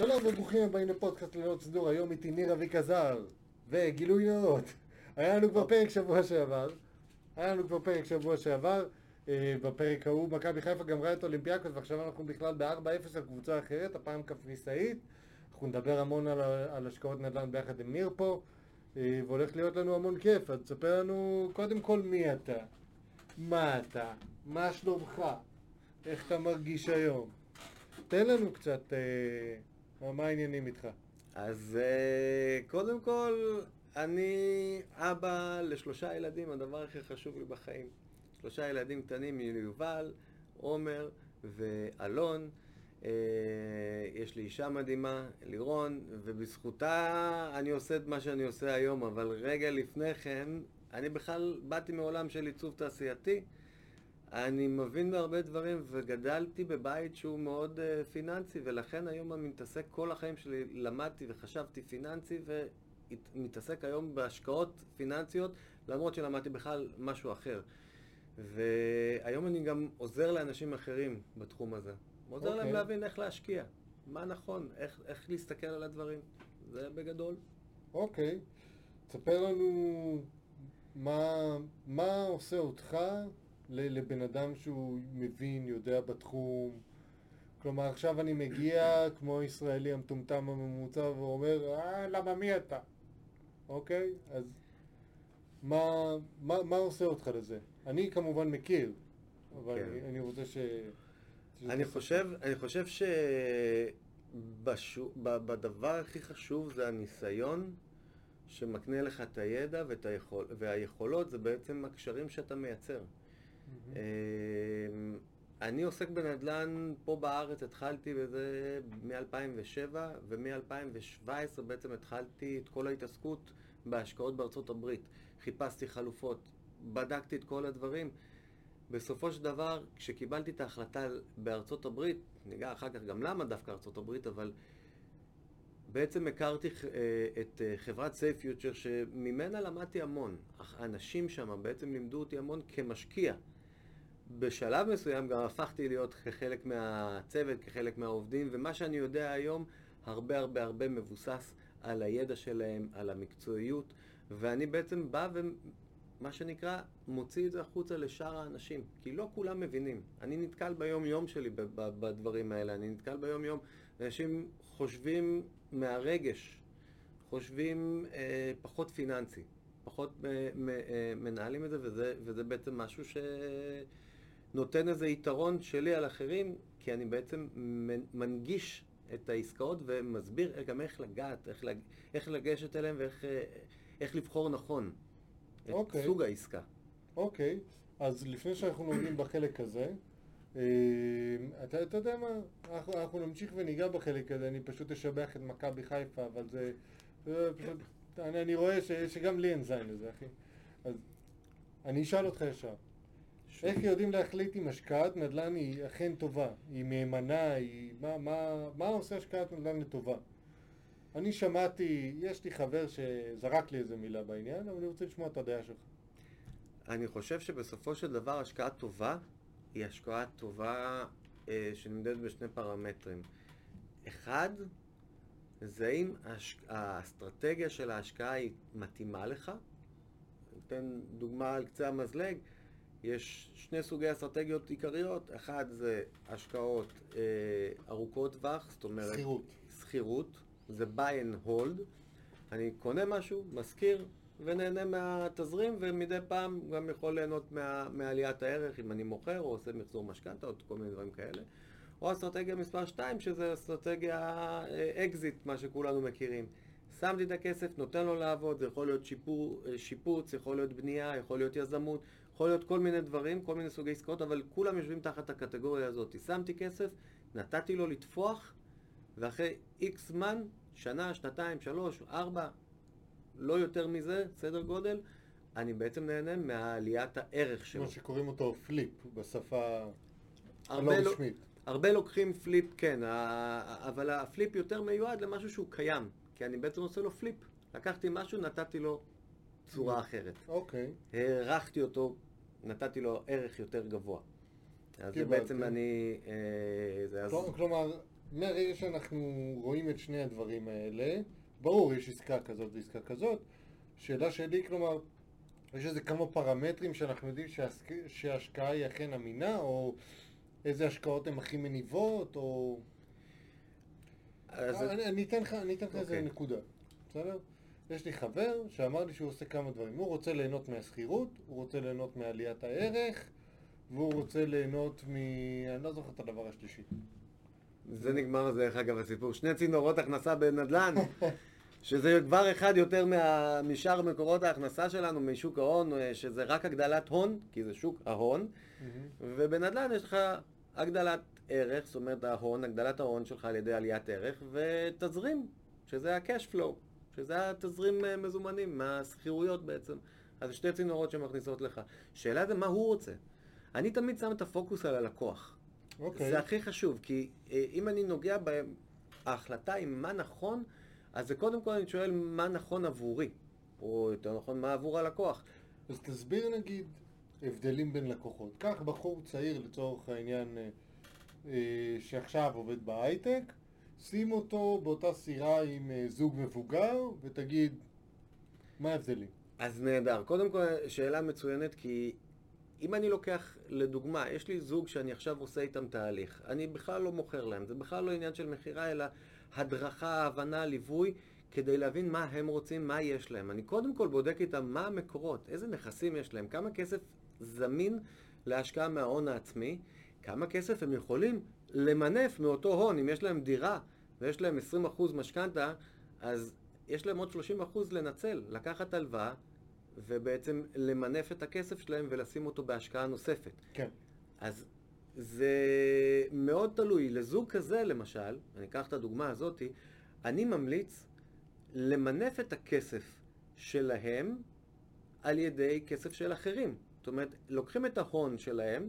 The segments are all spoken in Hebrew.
שלום וברוכים הבאים לפודקאסט ללא צידור, היום איתי ניר אביק עזר וגילוי נאות היה לנו כבר פרק שבוע שעבר היה לנו כבר פרק שבוע שעבר אה, בפרק ההוא מכבי חיפה גמרה את אולימפיאקוס ועכשיו אנחנו בכלל ב-4-0 על קבוצה אחרת, הפעם קפריסאית. אנחנו נדבר המון על, על השקעות נדל"ן ביחד עם ניר פה אה, והולך להיות לנו המון כיף. אז תספר לנו קודם כל מי אתה? מה אתה, מה שלומך, איך אתה מרגיש היום? תן לנו קצת אה, מה העניינים איתך. אז אה, קודם כל, אני אבא לשלושה ילדים, הדבר הכי חשוב לי בחיים. שלושה ילדים קטנים, יובל, עומר ואלון. אה, יש לי אישה מדהימה, לירון, ובזכותה אני עושה את מה שאני עושה היום, אבל רגע לפני כן, אני בכלל באתי מעולם של עיצוב תעשייתי. אני מבין בהרבה דברים וגדלתי בבית שהוא מאוד uh, פיננסי ולכן היום אני מתעסק כל החיים שלי, למדתי וחשבתי פיננסי ומתעסק היום בהשקעות פיננסיות למרות שלמדתי בכלל משהו אחר. והיום אני גם עוזר לאנשים אחרים בתחום הזה. עוזר okay. להם אוקיי. להבין איך להשקיע, מה נכון, איך, איך להסתכל על הדברים. זה בגדול. אוקיי. Okay. תספר לנו מה, מה עושה אותך לבן אדם שהוא מבין, יודע בתחום. כלומר, עכשיו אני מגיע כמו ישראלי המטומטם הממוצע ואומר, אה, למה מי אתה? אוקיי? אז מה, מה, מה עושה אותך לזה? אני כמובן מכיר, אבל כן. אני, אני רוצה ש... אני חושב, אני חושב שבדבר הכי חשוב זה הניסיון שמקנה לך את הידע ואת היכול, והיכולות זה בעצם הקשרים שאתה מייצר. אמ, אני עוסק בנדל"ן פה בארץ, התחלתי בזה מ-2007, ומ-2017 בעצם התחלתי את כל ההתעסקות בהשקעות בארצות הברית. חיפשתי חלופות, בדקתי את כל הדברים. בסופו של דבר, כשקיבלתי את ההחלטה בארצות הברית, ניגע אחר כך גם למה דווקא ארצות הברית, אבל בעצם הכרתי אה, את אה, חברת סייף פיוטר שממנה למדתי המון. האנשים שם בעצם לימדו אותי המון כמשקיע. בשלב מסוים גם הפכתי להיות כחלק מהצוות, כחלק מהעובדים, ומה שאני יודע היום הרבה הרבה הרבה מבוסס על הידע שלהם, על המקצועיות, ואני בעצם בא ומה שנקרא מוציא את זה החוצה לשאר האנשים, כי לא כולם מבינים. אני נתקל ביום-יום שלי בדברים האלה, אני נתקל ביום-יום, אנשים חושבים מהרגש, חושבים אה, פחות פיננסי, פחות אה, מנהלים את זה, וזה, וזה בעצם משהו ש... נותן איזה יתרון שלי על אחרים, כי אני בעצם מנגיש את העסקאות ומסביר גם איך לגעת, איך, לג... איך לגשת אליהם ואיך איך לבחור נכון את okay. אוקיי. סוג העסקה. אוקיי, okay. אז לפני שאנחנו נוגעים בחלק הזה, אה, אתה, אתה יודע מה, אנחנו, אנחנו נמשיך וניגע בחלק הזה, אני פשוט אשבח את מכבי חיפה, אבל זה, זה פשוט, אני, אני רואה ש, שגם לי אין זין לזה, אחי. אז אני אשאל אותך ישר. איך יודעים להחליט אם השקעת נדל"ן היא אכן טובה, היא מהימנה, היא... מה, מה, מה עושה השקעת נדל"ן לטובה? אני שמעתי, יש לי חבר שזרק לי איזה מילה בעניין, אבל אני רוצה לשמוע את הדעה שלך. אני חושב שבסופו של דבר השקעה טובה היא השקעה טובה אה, שנמדדת בשני פרמטרים. אחד, זה אם הש... האסטרטגיה של ההשקעה היא מתאימה לך. אתן דוגמה על קצה המזלג. יש שני סוגי אסטרטגיות עיקריות, אחד זה השקעות אה, ארוכות טווח, זאת אומרת... שכירות. שכירות, זה buy and hold. אני קונה משהו, משכיר, ונהנה מהתזרים, ומדי פעם גם יכול ליהנות מה, מעליית הערך אם אני מוכר או עושה מחזור משכנתה או כל מיני דברים כאלה. או אסטרטגיה מספר 2, שזה אסטרטגיית אקזיט, אה, מה שכולנו מכירים. שמתי את הכסף, נותן לו לעבוד, זה יכול להיות שיפור, אה, שיפוץ, יכול להיות בנייה, יכול להיות יזמות, יכול להיות כל מיני דברים, כל מיני סוגי עסקאות, אבל כולם יושבים תחת הקטגוריה הזאת. שמתי כסף, נתתי לו לתפוח, ואחרי איקס זמן, שנה, שנתיים, שלוש, ארבע, לא יותר מזה, סדר גודל, אני בעצם נהנה מעליית הערך שלו. כמו שקוראים אותו flip בשפה הלא לא- רשמית. הרבה לוקחים flip, כן, אבל ה flip יותר מיועד למשהו שהוא קיים, כי אני בעצם עושה לו flip. לקחתי משהו, נתתי לו צורה אחרת. אוקיי. הערכתי אותו נתתי לו ערך יותר גבוה. אז זה בעצם אני... אה. כלומר, מהרגע שאנחנו רואים את שני הדברים האלה, ברור, יש עסקה כזאת ועסקה כזאת. שאלה שלי, כלומר, יש איזה כמה פרמטרים שאנחנו יודעים שההשק... שההשקעה היא אכן אמינה, או איזה השקעות הן הכי מניבות, או... אז אני, אני אתן לך, אני אתן לך איזה אוקיי. נקודה, בסדר? יש לי חבר שאמר לי שהוא עושה כמה דברים. הוא רוצה ליהנות מהשכירות, הוא רוצה ליהנות מעליית הערך, והוא רוצה ליהנות מ... אני לא זוכר את הדבר השלישי. זה נגמר, דרך אגב, הסיפור. שני צינורות הכנסה בנדל"ן, שזה כבר אחד יותר מה... משאר מקורות ההכנסה שלנו, משוק ההון, אה, שזה רק הגדלת הון, כי זה שוק ההון, ובנדל"ן יש לך הגדלת ערך, זאת אומרת ההון, הגדלת ההון שלך על ידי עליית ערך, ותזרים, שזה ה-cash flow, שזה התזרים אה, מזומנים, מהשכירויות בעצם. אז שתי צינורות שמכניסות לך. שאלה זה מה הוא רוצה. אני תמיד שם את הפוקוס על הלקוח. אוקיי. זה הכי חשוב, כי אה, אם אני נוגע בהחלטה עם מה נכון, אז זה קודם כל אני שואל מה נכון עבורי, או יותר נכון מה עבור הלקוח. אז תסביר נגיד הבדלים בין לקוחות. קח בחור צעיר לצורך העניין אה, שעכשיו עובד בהייטק, שים אותו באותה סירה עם אה, זוג מבוגר ותגיד מה ההבדלים. אז נהדר. קודם כל, שאלה מצוינת, כי אם אני לוקח לדוגמה, יש לי זוג שאני עכשיו עושה איתם תהליך. אני בכלל לא מוכר להם, זה בכלל לא עניין של מכירה, אלא הדרכה, הבנה, ליווי, כדי להבין מה הם רוצים, מה יש להם. אני קודם כל בודק איתם מה המקורות, איזה נכסים יש להם, כמה כסף זמין להשקעה מההון העצמי, כמה כסף הם יכולים למנף מאותו הון. אם יש להם דירה ויש להם 20% משכנתה, אז יש להם עוד 30% לנצל, לקחת הלוואה ובעצם למנף את הכסף שלהם ולשים אותו בהשקעה נוספת. כן. אז זה מאוד תלוי. לזוג כזה למשל, אני אקח את הדוגמה הזאתי, אני ממליץ למנף את הכסף שלהם על ידי כסף של אחרים. זאת אומרת, לוקחים את ההון שלהם,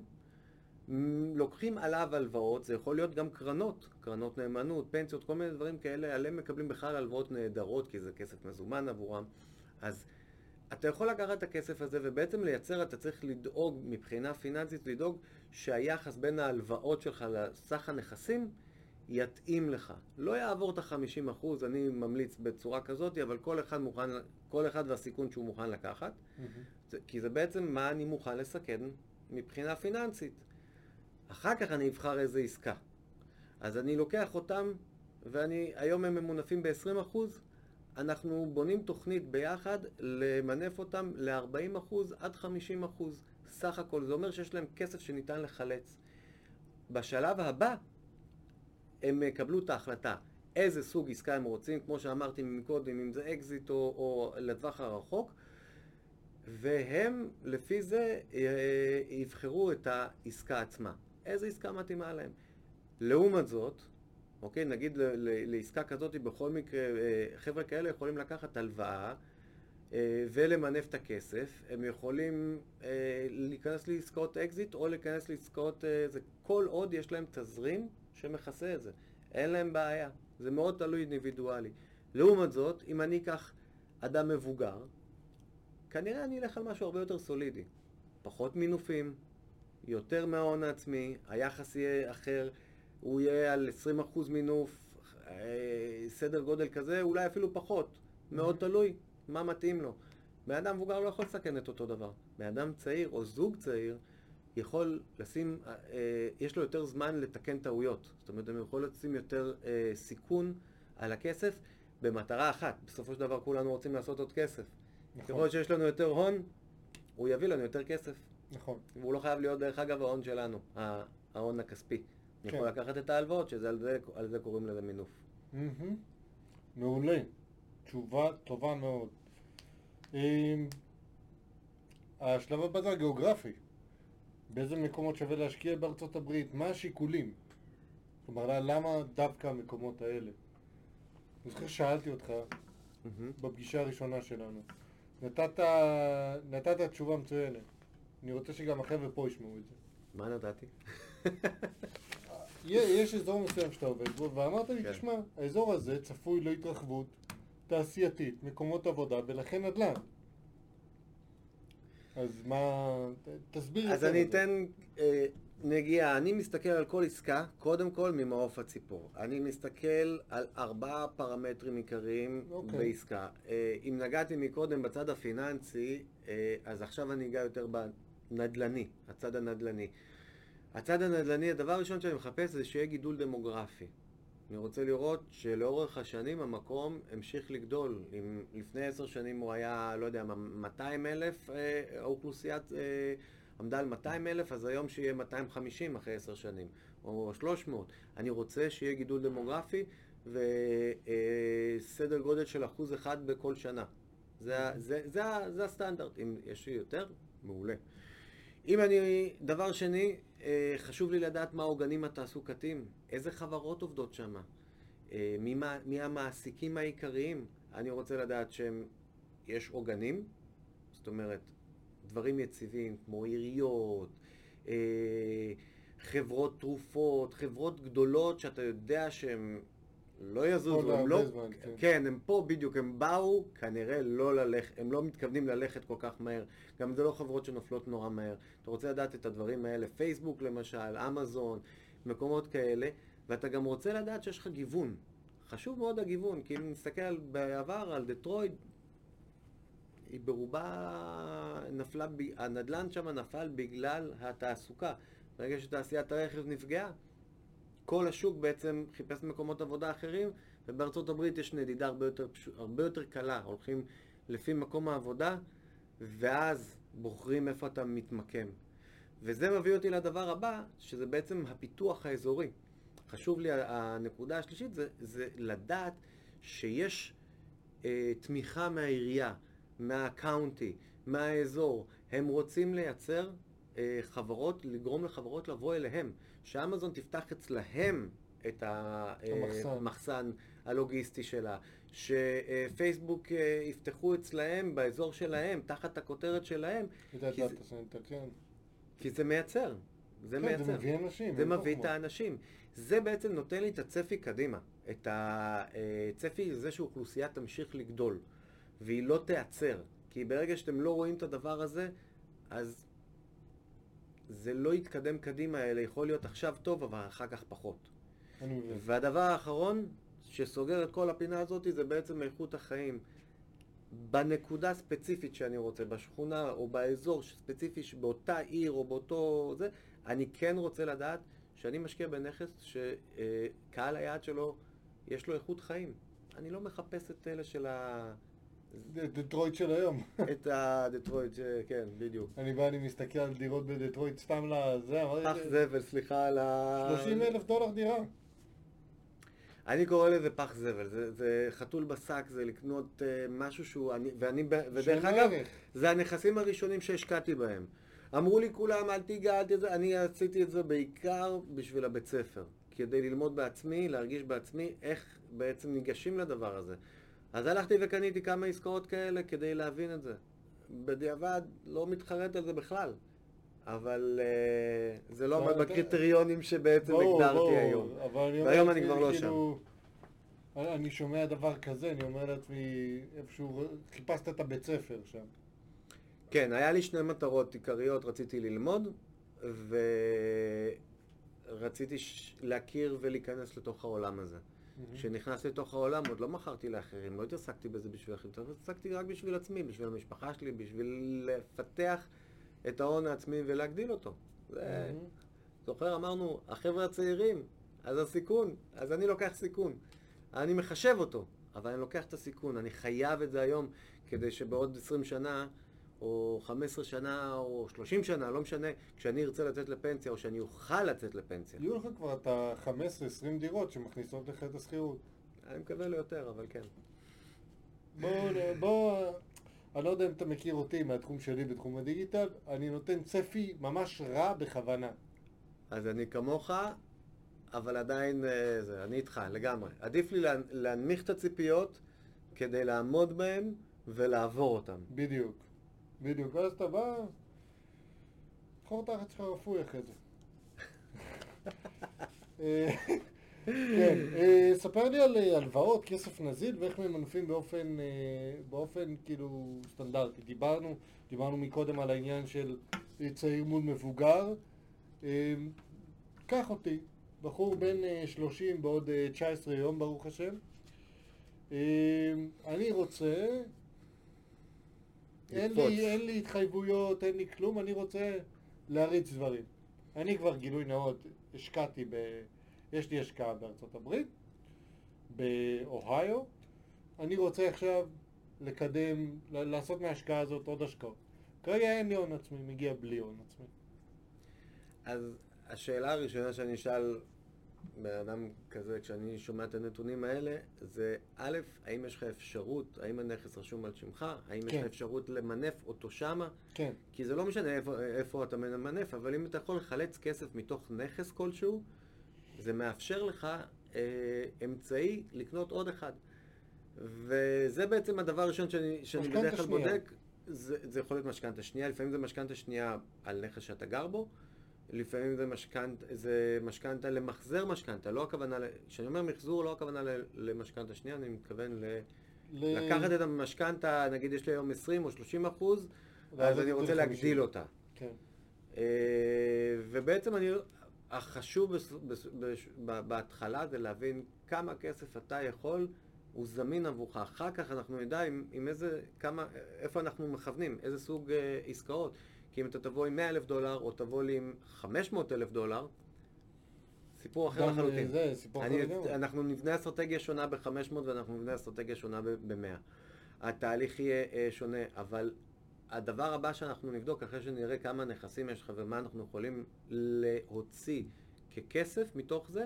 לוקחים עליו הלוואות, זה יכול להיות גם קרנות, קרנות נאמנות, פנסיות, כל מיני דברים כאלה, עליהם מקבלים בכלל הלוואות נהדרות, כי זה כסף מזומן עבורם. אז אתה יכול לקחת את הכסף הזה ובעצם לייצר, אתה צריך לדאוג מבחינה פיננסית, לדאוג שהיחס בין ההלוואות שלך לסך הנכסים יתאים לך. לא יעבור את ה-50%, אני ממליץ בצורה כזאת, אבל כל אחד מוכן, כל אחד והסיכון שהוא מוכן לקחת, זה- כי זה בעצם מה אני מוכן לסכן מבחינה פיננסית. אחר כך אני אבחר איזה עסקה. אז אני לוקח אותם, ואני, היום הם ממונפים ב-20%, אנחנו בונים תוכנית ביחד למנף אותם ל-40% עד 50% סך הכל. זה אומר שיש להם כסף שניתן לחלץ. בשלב הבא, הם יקבלו את ההחלטה איזה סוג עסקה הם רוצים, כמו שאמרתי מקודם, אם זה אקזיט או, או לטווח הרחוק, והם לפי זה אה, יבחרו את העסקה עצמה. איזה עסקה מתאימה להם. לעומת זאת, אוקיי, נגיד ל- ל- לעסקה כזאת, בכל מקרה, אה, חבר'ה כאלה יכולים לקחת הלוואה אה, ולמנף את הכסף. הם יכולים אה, להיכנס לעסקאות אקזיט או להיכנס לעסקאות... זה כל עוד יש להם תזרים שמכסה את זה. אין להם בעיה. זה מאוד תלוי אינדיבידואלי. לעומת זאת, אם אני אקח אדם מבוגר, כנראה אני אלך על משהו הרבה יותר סולידי. פחות מינופים, יותר מההון העצמי, היחס יהיה אחר, הוא יהיה על 20% מינוף, אה, סדר גודל כזה, אולי אפילו פחות. מאוד תלוי מה מתאים לו. בן אדם מבוגר לא יכול לסכן את אותו דבר. בן אדם צעיר או זוג צעיר יכול לשים, אה, אה, יש לו יותר זמן לתקן טעויות. זאת אומרת, הוא יכול לשים יותר אה, סיכון על הכסף במטרה אחת. בסופו של דבר כולנו רוצים לעשות עוד כסף. נכון. ככל שיש לנו יותר הון, הוא יביא לנו יותר כסף. נכון. והוא לא חייב להיות, דרך אגב, ההון שלנו, ההון הכספי. אני יכול כן. לקחת את ההלוואות, שזה על זה, זה קוראים לזה מינוף. מעולה. תשובה טובה מאוד. אמ, השלב הבא זה הגיאוגרפי. באיזה מקומות שווה להשקיע בארצות הברית? מה השיקולים? כלומר, למה דווקא המקומות האלה? אני זוכר ששאלתי אותך. בפגישה הראשונה שלנו. נתת, נתת תשובה מצוינת. אני רוצה שגם החבר'ה פה ישמעו את זה. מה נתתי? יש אזור מסוים שאתה עובד בו, ואמרת לי, כן. תשמע, האזור הזה צפוי להתרחבות תעשייתית, מקומות עבודה, ולכן נדל"ן. אז מה... תסביר אז אני. אתן אה, נגיעה, אני מסתכל על כל עסקה, קודם כל ממעוף הציפור. אני מסתכל על ארבעה פרמטרים עיקריים אוקיי. בעסקה. אה, אם נגעתי מקודם בצד הפיננסי, אה, אז עכשיו אני אגע יותר בנדל"ני, הצד הנדל"ני. הצד הנדל"ני, הדבר הראשון שאני מחפש זה שיהיה גידול דמוגרפי. אני רוצה לראות שלאורך השנים המקום המשיך לגדול. אם לפני עשר שנים הוא היה, לא יודע, מה, 200 אלף, אה, האוכלוסיית אה, עמדה על 200 אלף, אז היום שיהיה 250 אחרי עשר שנים, או 300. אני רוצה שיהיה גידול דמוגרפי וסדר גודל של אחוז אחד בכל שנה. זה, ה- זה, זה, ה- זה הסטנדרט. אם יש לי יותר, מעולה. אם אני, דבר שני, אה, חשוב לי לדעת מה העוגנים התעסוקתיים, איזה חברות עובדות שם, מה- מי המעסיקים העיקריים. אני רוצה לדעת שיש עוגנים, זאת אומרת, דברים יציבים כמו עיריות, אה, חברות תרופות, חברות גדולות שאתה יודע שהן לא יזוזו, הם לא... זמן, כן. כן, הם פה בדיוק, הם באו כנראה לא ללכת, הם לא מתכוונים ללכת כל כך מהר. גם זה לא חברות שנופלות נורא מהר. אתה רוצה לדעת את הדברים האלה, פייסבוק למשל, אמזון, מקומות כאלה, ואתה גם רוצה לדעת שיש לך גיוון. חשוב מאוד הגיוון, כי אם נסתכל בעבר על דטרויד, היא ברובה נפלה, הנדל"ן שם נפל בגלל התעסוקה. ברגע שתעשיית הרכב נפגעה, כל השוק בעצם חיפש מקומות עבודה אחרים, ובארצות הברית יש נדידה הרבה יותר, הרבה יותר קלה. הולכים לפי מקום העבודה, ואז בוחרים איפה אתה מתמקם. וזה מביא אותי לדבר הבא, שזה בעצם הפיתוח האזורי. חשוב לי, הנקודה השלישית זה, זה לדעת שיש אה, תמיכה מהעירייה, מהקאונטי, מהאזור. הם רוצים לייצר אה, חברות, לגרום לחברות לבוא אליהם. שאמזון תפתח אצלהם את המחסן. המחסן הלוגיסטי שלה. שפייסבוק אה, יפתחו אצלהם, באזור שלהם, תחת הכותרת שלהם, כי כן. כי זה מייצר. זה כן, מייצר. זה מביא אנשים. זה מביא את. האנשים. זה בעצם נותן לי את הצפי קדימה. את הצפי זה שאוכלוסייה תמשיך לגדול, והיא לא תיעצר. כי ברגע שאתם לא רואים את הדבר הזה, אז זה לא יתקדם קדימה, אלא יכול להיות עכשיו טוב, אבל אחר כך פחות. והדבר האחרון שסוגר את כל הפינה הזאת זה בעצם איכות החיים. בנקודה ספציפית שאני רוצה, בשכונה או באזור ספציפי, באותה עיר או באותו זה, אני כן רוצה לדעת שאני משקיע בנכס שקהל היעד שלו, יש לו איכות חיים. אני לא מחפש את אלה של ה... דטרויט של היום. את הדטרויט, ש- כן, בדיוק. אני בא, אני מסתכל על דירות בדטרויט סתם לזה, פח אמרתי, זבל, סליחה על ה... 30 אלף דולר דירה. אני קורא לזה פח זבל, זה, זה חתול בשק, זה לקנות uh, משהו שהוא, אני, ואני, ודרך אגב. זה הנכסים הראשונים שהשקעתי בהם. אמרו לי כולם, אל תיגע, אל תזה, אני עשיתי את זה בעיקר בשביל הבית ספר, כדי ללמוד בעצמי, להרגיש בעצמי איך בעצם ניגשים לדבר הזה. אז הלכתי וקניתי כמה עסקאות כאלה כדי להבין את זה. בדיעבד, לא מתחרט על זה בכלל, אבל uh, זה לא עמד בקריטריונים שבעצם ברור, הגדרתי ברור, היום. אני והיום אני כבר לא כאילו, אני אני שומע דבר כזה, אני אומר לעצמי, איפשהו, חיפשת את הבית ספר שם. כן, היה לי שני מטרות עיקריות, רציתי ללמוד, ורציתי ש... להכיר ולהיכנס לתוך העולם הזה. כשנכנסתי לתוך העולם עוד לא מכרתי לאחרים, לא התעסקתי בזה בשביל אחרים, התעסקתי רק בשביל עצמי, בשביל המשפחה שלי, בשביל לפתח את ההון העצמי ולהגדיל אותו. זה... מהמם. זוכר, אמרנו, החבר'ה הצעירים, אז הסיכון, אז אני לוקח סיכון. אני מחשב אותו, אבל אני לוקח את הסיכון, אני חייב את זה היום, כדי שבעוד 20 שנה, או 15 שנה, או 30 שנה, לא משנה, כשאני ארצה לצאת לפנסיה, או שאני אוכל לצאת לפנסיה. יהיו לך כבר את ה-15-20 דירות שמכניסות לך את השכירות. אני מקווה ליותר, אבל כן. בוא, נ- בוא, אני לא יודע אם אתה מכיר אותי מהתחום שלי בתחום הדיגיטל, אני נותן צפי ממש רע בכוונה. אז אני כמוך, אבל עדיין, אה, זה, אני איתך, לגמרי. עדיף לי להנ- להנמיך את הציפיות כדי לעמוד בהן ולעבור אותן. בדיוק. בדיוק. ואז אתה בא, חור תחת שלך רפוי אחרי זה. כן, אה, ספר לי על אה, הלוואות, כסף נזיל ואיך ממנפים באופן, אה, באופן כאילו סטנדרטי. דיברנו, דיברנו מקודם על העניין של צעיר מול מבוגר. קח אותי, בחור בן אה, 30 בעוד אה, 19 יום, ברוך השם. אני רוצה, אין. לי, אין לי התחייבויות, אין לי כלום, אני רוצה להריץ דברים. אני כבר גילוי נאות, השקעתי ב... יש לי השקעה בארצות הברית, באוהיו. אני רוצה עכשיו לקדם, לעשות מההשקעה הזאת עוד השקעות. כרגע אין לי הון עצמי, מגיע בלי הון עצמי. אז השאלה הראשונה שאני אשאל בן אדם כזה, כשאני שומע את הנתונים האלה, זה א', האם יש לך אפשרות, האם הנכס רשום על שמך, האם יש כן. לך אפשרות למנף אותו שמה? כן, כי זה לא משנה איפה, איפה אתה ממנף, אבל אם אתה יכול לחלץ כסף מתוך נכס כלשהו, זה מאפשר לך אה, אמצעי לקנות עוד אחד. וזה בעצם הדבר הראשון שאני, שאני בדרך כלל. בודק, זה, זה יכול להיות משכנתה שנייה, לפעמים זה משכנתה שנייה על נכס שאתה גר בו, לפעמים זה משכנתה, זה משכנתה למחזר משכנתה, לא הכוונה, כשאני אומר מחזור, לא הכוונה למשכנתה שנייה, אני מתכוון ל... ל- לקחת את המשכנתה, נגיד יש לי היום 20 או 30 אחוז, אז אני רוצה להגדיל 50. אותה. כן. אה, ובעצם אני, החשוב בהתחלה זה להבין כמה כסף אתה יכול, הוא זמין עבורך. אחר כך אנחנו נדע עם, עם איזה, כמה, איפה אנחנו מכוונים, איזה סוג אה, עסקאות. כי אם אתה תבוא עם 100 אלף דולר, או תבוא לי עם 500 אלף דולר, סיפור אחר גם, לחלוטין. אה, זה סיפור אחר אני, לגמרי. אנחנו נבנה אסטרטגיה שונה ב-500 ואנחנו נבנה אסטרטגיה שונה ב-100. התהליך יהיה אה, שונה, אבל הדבר הבא שאנחנו נבדוק, אחרי שנראה כמה נכסים יש לך ומה אנחנו יכולים להוציא ככסף מתוך זה,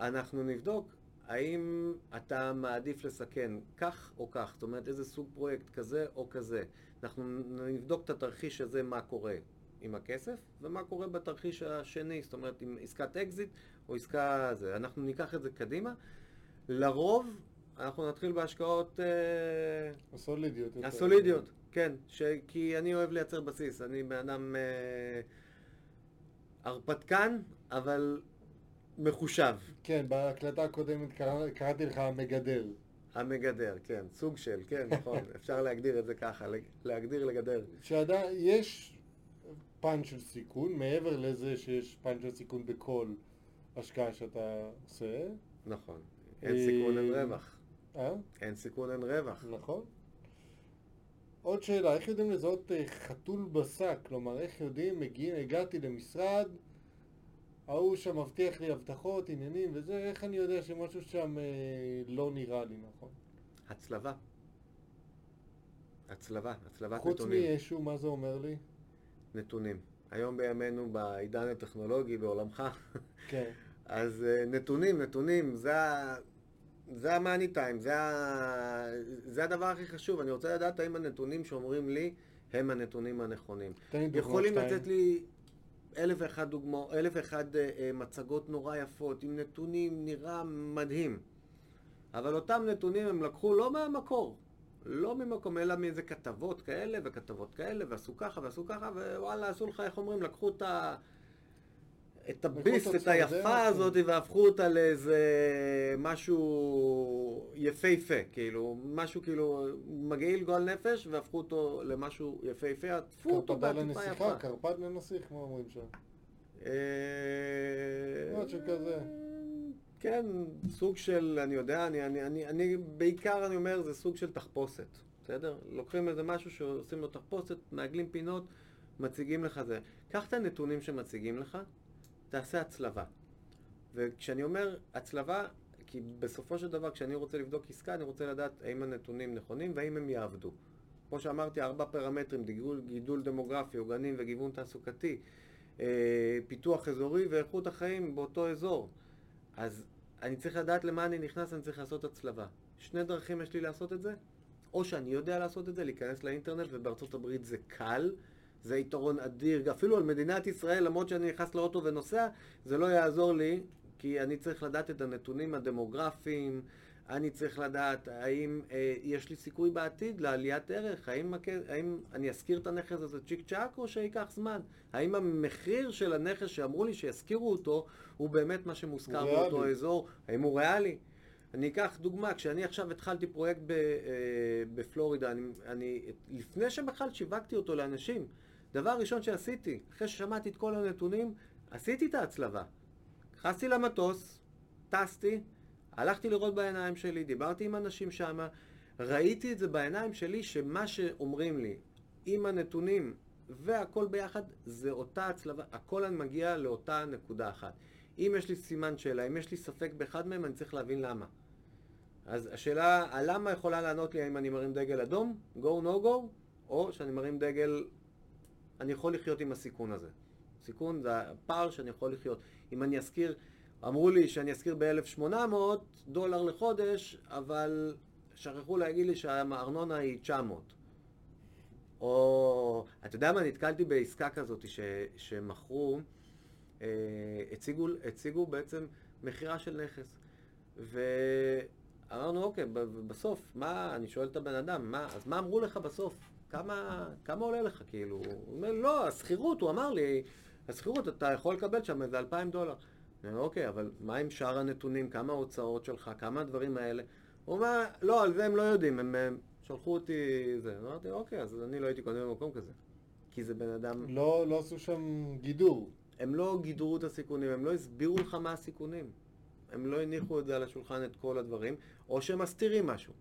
אנחנו נבדוק האם אתה מעדיף לסכן כך או כך, זאת אומרת איזה סוג פרויקט כזה או כזה. אנחנו נבדוק את התרחיש הזה, מה קורה עם הכסף, ומה קורה בתרחיש השני, זאת אומרת עם עסקת אקזיט או עסקה זה. אנחנו ניקח את זה קדימה. לרוב אנחנו נתחיל בהשקעות... אה, הסולידיות. הסולידיות, כן, ש... כי אני אוהב לייצר בסיס, אני בן אדם אה, הרפתקן, אבל מחושב. כן, בהקלטה הקודמת קרא- קראתי לך המגדר. המגדר, כן, סוג של, כן, נכון, אפשר להגדיר את זה ככה, להגדיר לגדר. שעדיין יש פן של סיכון, מעבר לזה שיש פן של סיכון בכל השקעה שאתה עושה. נכון, אין סיכון אין אה, רווח, אה? אין סיכון אין רווח. נכון. עוד שאלה, איך יודעים לזהות אה, חתול בשק? כלומר, איך יודעים, מגיעים, הגעתי למשרד, ההוא שם מבטיח לי הבטחות, עניינים וזה, איך אני יודע שמשהו שם אה, לא נראה לי נכון? הצלבה. הצלבה, הצלבת חוץ נתונים. מישו, מה זה אומר לי? נתונים. היום בימינו, בעידן הטכנולוגי, בעולמך, כן. אז אה, נתונים, נתונים, זה. זה המאני טיים, זה. זה הדבר הכי חשוב. אני רוצה לדעת האם הנתונים שאומרים לי הם הנתונים הנכונים. יכולים. לתת לי אלף ואחד דוגמאות, אלף ואחד אה, אה, מצגות נורא יפות, עם נתונים נראה מדהים. אבל אותם נתונים הם לקחו לא מהמקור, לא ממקום, אלא מאיזה כתבות כאלה וכתבות כאלה, ועשו ככה ועשו ככה, ווואלה, עשו לך, איך אומרים, לקחו את ה... את הביס, את היפה הזאת, כן. והפכו אותה לאיזה משהו יפהפה, כאילו, משהו כאילו מגעיל גועל נפש, והפכו אותו למשהו יפהפה, עטפו אותו בעטיפה יפה. לנסיכה, קרפד לנסיך, כמו אומרים שם. אה, משהו כזה. כן, סוג של, אני יודע, אני, אני, אני, אני בעיקר אני אומר, זה סוג של תחפושת, בסדר? לוקחים איזה משהו שעושים לו תחפושת, מעגלים פינות, מציגים לך זה. קח את הנתונים שמציגים לך, תעשה הצלבה. וכשאני אומר הצלבה, כי בסופו של דבר כשאני רוצה לבדוק עסקה, אני רוצה לדעת האם הנתונים נכונים והאם הם יעבדו. כמו שאמרתי, ארבע פרמטרים, גידול, גידול דמוגרפי, עוגנים וגיוון תעסוקתי, אה, פיתוח אזורי ואיכות החיים באותו אזור. אז אני צריך לדעת למה אני נכנס, אני צריך לעשות הצלבה. שני דרכים יש לי לעשות את זה, או שאני יודע לעשות את זה, להיכנס לאינטרנט, ובארצות הברית זה קל, זה יתרון אדיר, אפילו על מדינת ישראל, למרות שאני נכנס לאוטו ונוסע, זה לא יעזור לי, כי אני צריך לדעת את הנתונים הדמוגרפיים, אני צריך לדעת האם אה, יש לי סיכוי בעתיד לעליית ערך, האם, האם אני אשכיר את הנכס הזה צ'יק צ'אק או שייקח זמן, האם המחיר של הנכס שאמרו לי שישכירו אותו הוא באמת מה שמושכר הוא באותו. אזור, האם הוא ריאלי. אני אקח דוגמה, כשאני עכשיו התחלתי פרויקט ב, אה, בפלורידה, אני, אני, לפני שבכלל שיווקתי אותו לאנשים, דבר ראשון שעשיתי, אחרי ששמעתי את כל הנתונים, עשיתי את ההצלבה. נכנסתי למטוס, טסתי, הלכתי לראות בעיניים שלי, דיברתי עם אנשים שם, ראיתי את זה בעיניים שלי, שמה שאומרים לי, עם הנתונים והכל ביחד, זה אותה הצלבה, הכל מגיע לאותה נקודה אחת. אם יש לי סימן שאלה, אם יש לי ספק באחד מהם, אני צריך להבין למה. אז השאלה, הלמה יכולה לענות לי האם אני מרים דגל אדום, go no go, או שאני מרים דגל, אני יכול לחיות עם הסיכון הזה. סיכון זה הפער שאני יכול לחיות. אם אני אזכיר, אמרו לי שאני אזכיר ב-1800 דולר לחודש, אבל שכחו להגיד לי שהארנונה היא 900. או, אתה יודע מה, נתקלתי בעסקה כזאת ש, שמכרו, אה, הציגו, הציגו בעצם מכירה של נכס. ואמרנו, אוקיי, בסוף, מה, אני שואל את הבן אדם, מה, אז מה אמרו לך בסוף? כמה, כמה עולה לך, כאילו? הוא אומר, לא, השכירות, הוא אמר לי, השכירות, אתה יכול לקבל שם איזה 2,000 דולר. אני אומר, אוקיי, אבל מה עם שאר הנתונים? כמה ההוצאות שלך? כמה הדברים האלה? הוא אומר, לא, על זה הם לא יודעים, הם, הם שלחו אותי זה. אמרתי, אוקיי, אז אני לא הייתי קונה במקום כזה. כי זה בן אדם... לא, לא עשו שם גידור. הם לא גידרו את הסיכונים, הם לא הסבירו לך מה הסיכונים. הם לא הניחו את זה על השולחן, את כל הדברים, או שהם מסתירים משהו.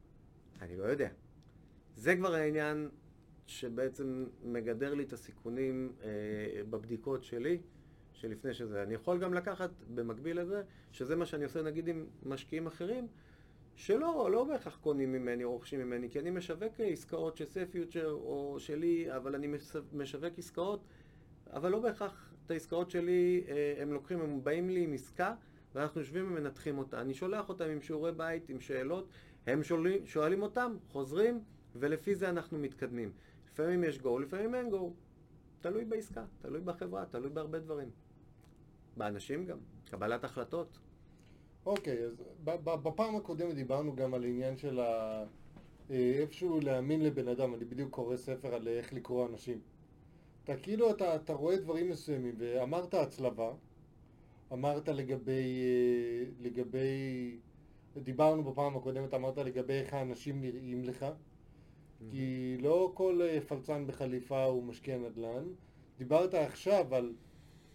אני לא יודע. זה כבר העניין שבעצם מגדר לי את הסיכונים אה, בבדיקות שלי, שלפני שזה. אני יכול גם לקחת במקביל לזה, שזה מה שאני עושה נגיד עם משקיעים אחרים, שלא, לא בהכרח קונים ממני, רוכשים ממני, כי אני משווק עסקאות של סי פיוטר או שלי, אבל אני משווק עסקאות, אבל לא בהכרח את העסקאות שלי אה, הם לוקחים, הם באים לי עם עסקה, ואנחנו יושבים ומנתחים אותה. אני שולח אותם עם שיעורי בית, עם שאלות, הם שואלים, שואלים אותם, חוזרים, ולפי זה אנחנו מתקדמים. לפעמים יש go, לפעמים אין go. תלוי בעסקה, תלוי בחברה, תלוי בהרבה דברים. באנשים גם, קבלת החלטות. אוקיי, אז בפעם הקודמת דיברנו גם על עניין של ה... אה, איפשהו להאמין לבן אדם, אני בדיוק קורא ספר על איך לקרוא אנשים. אתה כאילו, אתה, אתה רואה דברים מסוימים, ואמרת הצלבה, אמרת לגבי, אה, לגבי, דיברנו בפעם הקודמת, אמרת לגבי איך האנשים נראים לך, כי לא כל אה, פלצן בחליפה הוא משקיע נדל"ן. דיברת עכשיו על,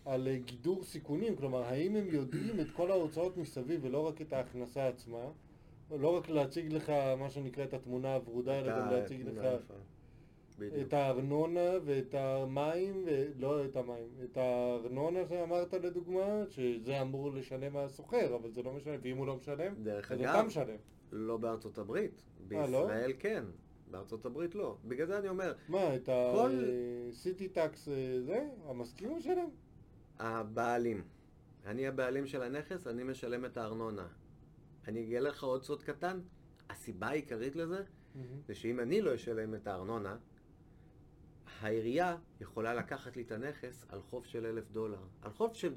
על אה, גידור סיכונים, כלומר, האם הם יודעים את כל ההוצאות מסביב ולא רק את ההכנסה עצמה? לא רק להציג לך מה שנקרא את התמונה הוורודה, אלא גם להציג לך את הארנונה ואת המים, לא את המים, את הארנונה שאמרת לדוגמה, שזה אמור לשלם מהסוחר, אבל זה לא משנה, ואם הוא לא משלם, דרך אגב, לא בארצות הברית, בישראל אה, לא? כן. בארצות הברית לא. בגלל זה אני אומר... מה, את ה-City Tax אה, זה? המסכים משלם? הבעלים. אני הבעלים של הנכס, אני משלם את הארנונה. אני אגלה לך עוד סוד קטן, הסיבה העיקרית לזה, mm-hmm. זה שאם אני לא אשלם את הארנונה, העירייה יכולה לקחת לי את הנכס על חוב של אלף דולר. על חוב של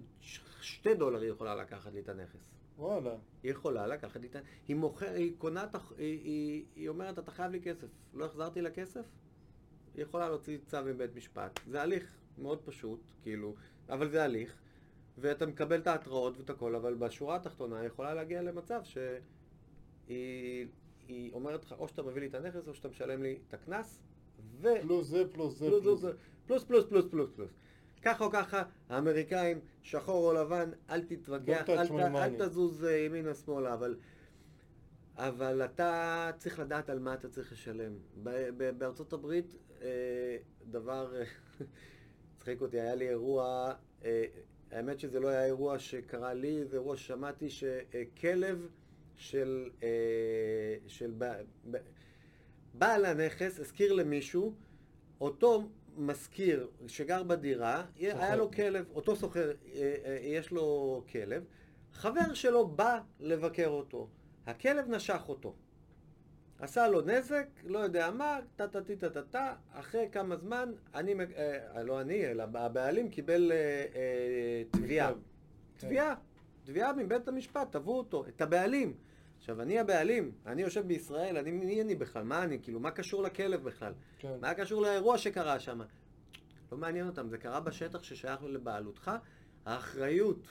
שתי דולר היא יכולה לקחת לי את הנכס. וואלה. היא יכולה לקחת לי את ה... היא מוכרת, היא קונה, היא, היא, היא אומרת, אתה חייב לי כסף. לא החזרתי לה כסף? היא יכולה להוציא צו מבית משפט. זה הליך מאוד פשוט, כאילו, אבל זה הליך. ואתה מקבל את ההתראות ואת הכל, אבל בשורה התחתונה היא יכולה להגיע למצב שהיא היא אומרת לך, או שאתה מביא לי את הנכס, או שאתה משלם לי את הקנס, ו... פלוס זה, פלוס זה, פלוס, פלוס, פלוס, פלוס, פלוס, פלוס, פלוס. ככה או ככה, האמריקאים, שחור או לבן, אל תתווכח, אל, ת, אל תזוז אה, ימינה שמאלה, אבל, אבל אתה צריך לדעת על מה אתה צריך לשלם. בארצות הברית, אה, דבר, צחיק אותי, היה לי אירוע, אה, האמת שזה לא היה אירוע שקרה לי, זה אירוע ששמעתי שכלב של, של בעל הנכס הזכיר למישהו, אותו משכיר שגר בדירה, סוחר. היה לו כלב, אותו סוחר, אה, אה, יש לו כלב, חבר שלו בא לבקר אותו, הכלב נשך אותו. עשה לו נזק, לא יודע מה, טה טה טה טה טה, אחרי כמה זמן, אני, אה, לא אני, אלא הבעלים קיבל אה, אה, תביעה. תביעה, תביעה מבית המשפט, תבעו אותו, את הבעלים. עכשיו, אני הבעלים, אני יושב בישראל, אני, מי אני בכלל? מה אני? כאילו, מה קשור לכלב בכלל? כן. מה קשור לאירוע שקרה שם? לא מעניין אותם, זה קרה בשטח ששייך לבעלותך, האחריות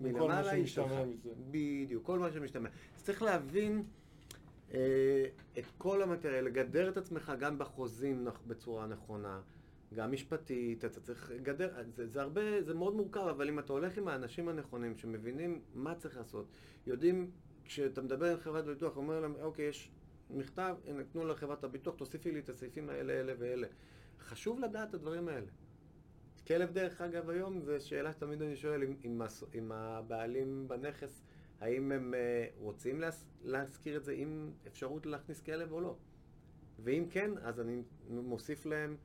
מלמעלה היא שלך. בדיוק, כל מה שמשתמע. אז צריך להבין אה, את כל המטריה, לגדר את עצמך גם בחוזים בצורה נכונה. גם משפטית, אתה צריך גדר, זה, זה הרבה, זה מאוד מורכב, אבל אם אתה הולך עם האנשים הנכונים שמבינים מה צריך לעשות, יודעים, כשאתה מדבר עם חברת ביטוח, אומר להם, אוקיי, יש מכתב, הנה, תנו לחברת הביטוח, תוסיפי לי את הסעיפים האלה, אלה ואלה. חשוב לדעת את הדברים האלה. כלב דרך אגב היום, זו שאלה שתמיד אני שואל עם, עם, עם הבעלים בנכס, האם הם אה, רוצים להס, להזכיר את זה עם אפשרות להכניס כלב או לא. ואם כן, אז אני מוסיף להם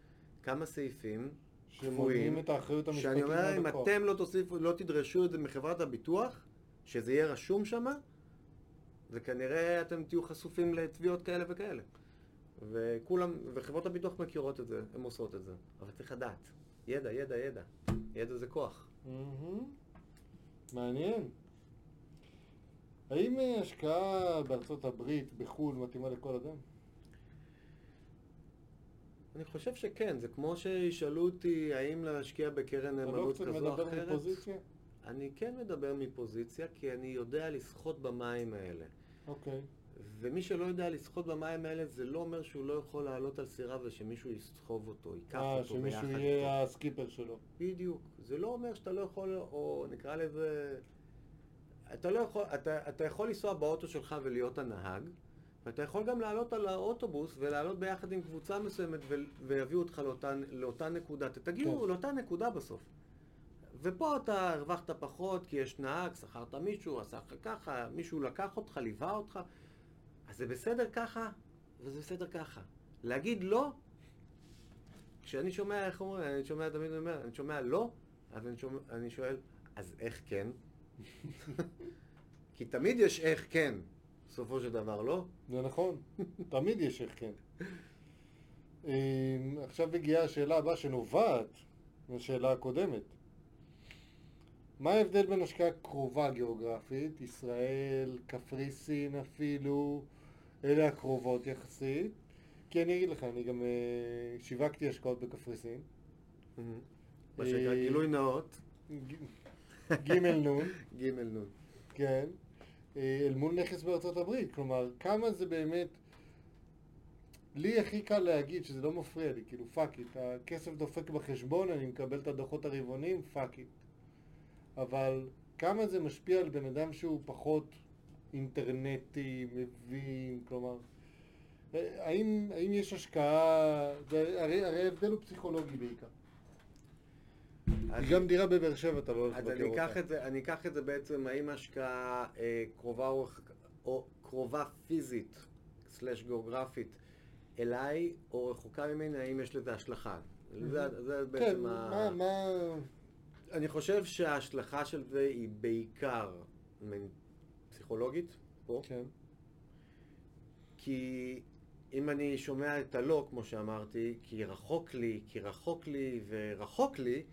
כמה סעיפים שמונעים את האחריות המשפטית שאני אומר אם. אתם לא תוסיפו, לא תדרשו את זה מחברת הביטוח, שזה יהיה רשום שמה, וכנראה אתם תהיו חשופים לתביעות כאלה וכאלה. וכולם, וחברות הביטוח מכירות את זה, הן עושות את זה. אבל צריך לדעת. ידע, ידע, ידע. ידע זה כוח. מעניין. האם אה, השקעה בארצות הברית, בחו"ל, מתאימה לכל אדם? אני חושב שכן, זה כמו שישאלו אותי האם להשקיע בקרן אתה לא נאמנות קצת כזו או מדבר אחרת. מפוזיציה? אני כן מדבר מפוזיציה, כי אני יודע לשחות במים האלה. אוקיי. ומי שלא יודע לשחות במים האלה, זה לא אומר שהוא לא יכול לעלות על סירה ושמישהו יסחוב אותו, ייקח אה, אותו שמישהו ביחד יהיה איתו. הסקיפר שלו. בדיוק. זה לא אומר שאתה לא יכול, או נקרא לזה... אתה לא יכול, אתה, אתה יכול לנסוע באוטו שלך ולהיות הנהג, ואתה יכול גם לעלות על האוטובוס ולעלות ביחד עם קבוצה מסוימת ו- ויביאו אותך לאותה, לאותה נקודה. תגיעו כן. לאותה נקודה בסוף. ופה אתה הרווחת פחות כי יש נהג, שכרת מישהו, עשה לך ככה, מישהו לקח אותך, ליווה אותך. אז זה בסדר ככה, וזה בסדר ככה. להגיד לא, כשאני שומע, איך אומרים, אני שומע תמיד אומר, אני שומע לא, אז אני, שומע, אני שואל, אז איך כן? כי תמיד יש איך כן, בסופו של דבר, לא? זה נכון, תמיד יש איך כן. אה, עכשיו מגיעה השאלה הבאה שנובעת מהשאלה הקודמת. מה ההבדל בין השקעה קרובה גיאוגרפית, ישראל, קפריסין אפילו, אלה הקרובות יחסית? כי אני אגיד לך, אני גם אה, שיווקתי השקעות בקפריסין. מה שנקרא אה, גילוי נאות, ג' נ', ג' נ'. כן, אה, אל מול נכס בארצות הברית. כלומר, כמה זה באמת... לי הכי קל להגיד שזה לא מפריע לי, כאילו fuck it, הכסף דופק בחשבון, אני מקבל את הדוחות הרבעוניים, fuck it. אבל כמה זה משפיע על בן אדם שהוא פחות אינטרנטי, מבין, כלומר, האם, האם יש השקעה, זה, הרי, הרי ההבדל הוא פסיכולוגי בעיקר. אז- גם דירה בבאר שבע אתה לא הולך אז לבקר אני אקח אותה. את זה, אני אקח את זה בעצם, האם השקעה אה, קרובה או, או קרובה פיזית, סלש גיאוגרפית, אליי, או רחוקה ממני, האם יש לזה השלכה? זה, זה כן, בעצם ה... מה, מה... אני חושב שההשלכה של זה היא בעיקר פסיכולוגית, פה, כן. כי אם אני שומע את הלא, כמו שאמרתי, כי רחוק לי, כי רחוק לי ורחוק לי,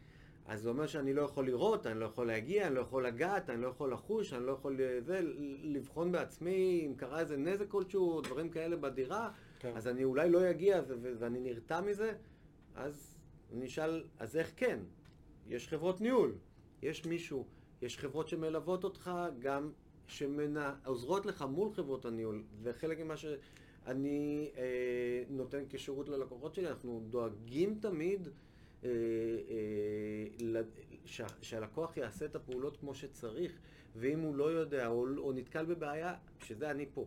אז זה אומר שאני לא יכול לראות, אני לא יכול להגיע, אני לא יכול לגעת, אני לא יכול לחוש, אני לא יכול אה, זה, לבחון בעצמי אם קרה איזה נזק כלשהו, דברים כאלה בדירה, כן. אז אני אולי לא אגיע ואני נרתע מזה, אז אני אשאל, אז איך כן? יש חברות ניהול, יש מישהו, יש חברות שמלוות אותך, גם שעוזרות לך מול חברות הניהול, וחלק ממה שאני אה, נותן כשירות ללקוחות שלי, אנחנו דואגים תמיד אה, אה, שה, שהלקוח יעשה את הפעולות כמו שצריך, ואם הוא לא יודע או, או נתקל בבעיה, שזה אני פה.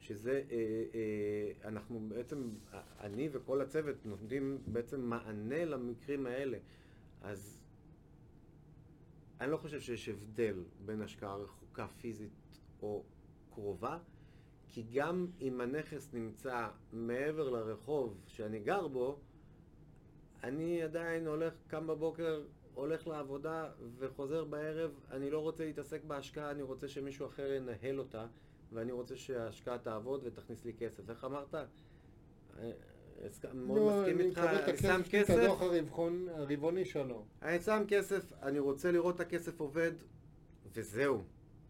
שזה, אה, אה, אנחנו בעצם, אני וכל הצוות נותנים בעצם מענה למקרים האלה. אז אני לא חושב שיש הבדל בין השקעה רחוקה פיזית או קרובה, כי גם אם הנכס נמצא מעבר לרחוב שאני גר בו, אני עדיין הולך, קם בבוקר, הולך לעבודה וחוזר בערב, אני לא רוצה להתעסק בהשקעה, אני רוצה שמישהו אחר ינהל אותה, ואני רוצה שההשקעה תעבוד ותכניס לי כסף. איך אמרת? מאוד לא, מסכים אני איתך, מקבל את אני שם הכסף, שלי, את כסף, הדוח הרבעוני שלו. אני שם כסף, אני רוצה לראות את הכסף עובד, וזהו.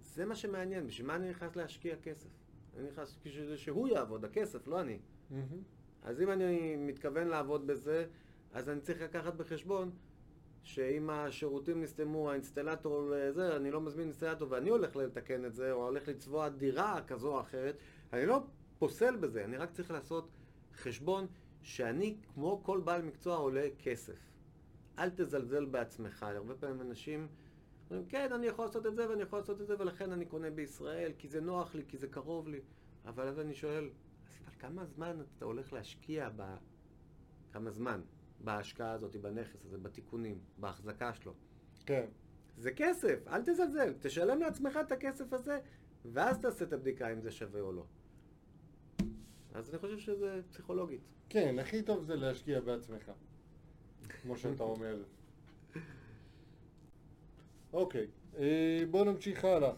זה מה שמעניין, בשביל מה אני נכנס להשקיע כסף? אני נכנס בשביל שהוא יעבוד, הכסף, לא אני. אז אם אני מתכוון לעבוד בזה, אז אני צריך לקחת בחשבון שאם השירותים נסתמו, האינסטלטור זה, אני לא מזמין אינסטלטור ואני הולך לתקן את זה, או הולך לצבוע דירה כזו או אחרת, אני לא פוסל בזה, אני רק צריך לעשות חשבון שאני, כמו כל בעל מקצוע, עולה כסף. אל תזלזל בעצמך. הרבה פעמים אנשים אומרים, כן, אני יכול לעשות את זה ואני יכול לעשות את זה, ולכן אני קונה בישראל, כי זה נוח לי, כי זה קרוב לי. אבל אז אני שואל, אז אבל כמה זמן אתה הולך להשקיע ב... כמה זמן בהשקעה הזאת, בנכס הזה, בתיקונים, בהחזקה שלו? כן. זה כסף, אל תזלזל. תשלם לעצמך את הכסף הזה, ואז תעשה את הבדיקה אם זה שווה או לא. אז אני חושב שזה פסיכולוגית. כן, הכי טוב זה להשקיע בעצמך, כמו שאתה אומר. אוקיי, אה, בואו נמשיך הלאה.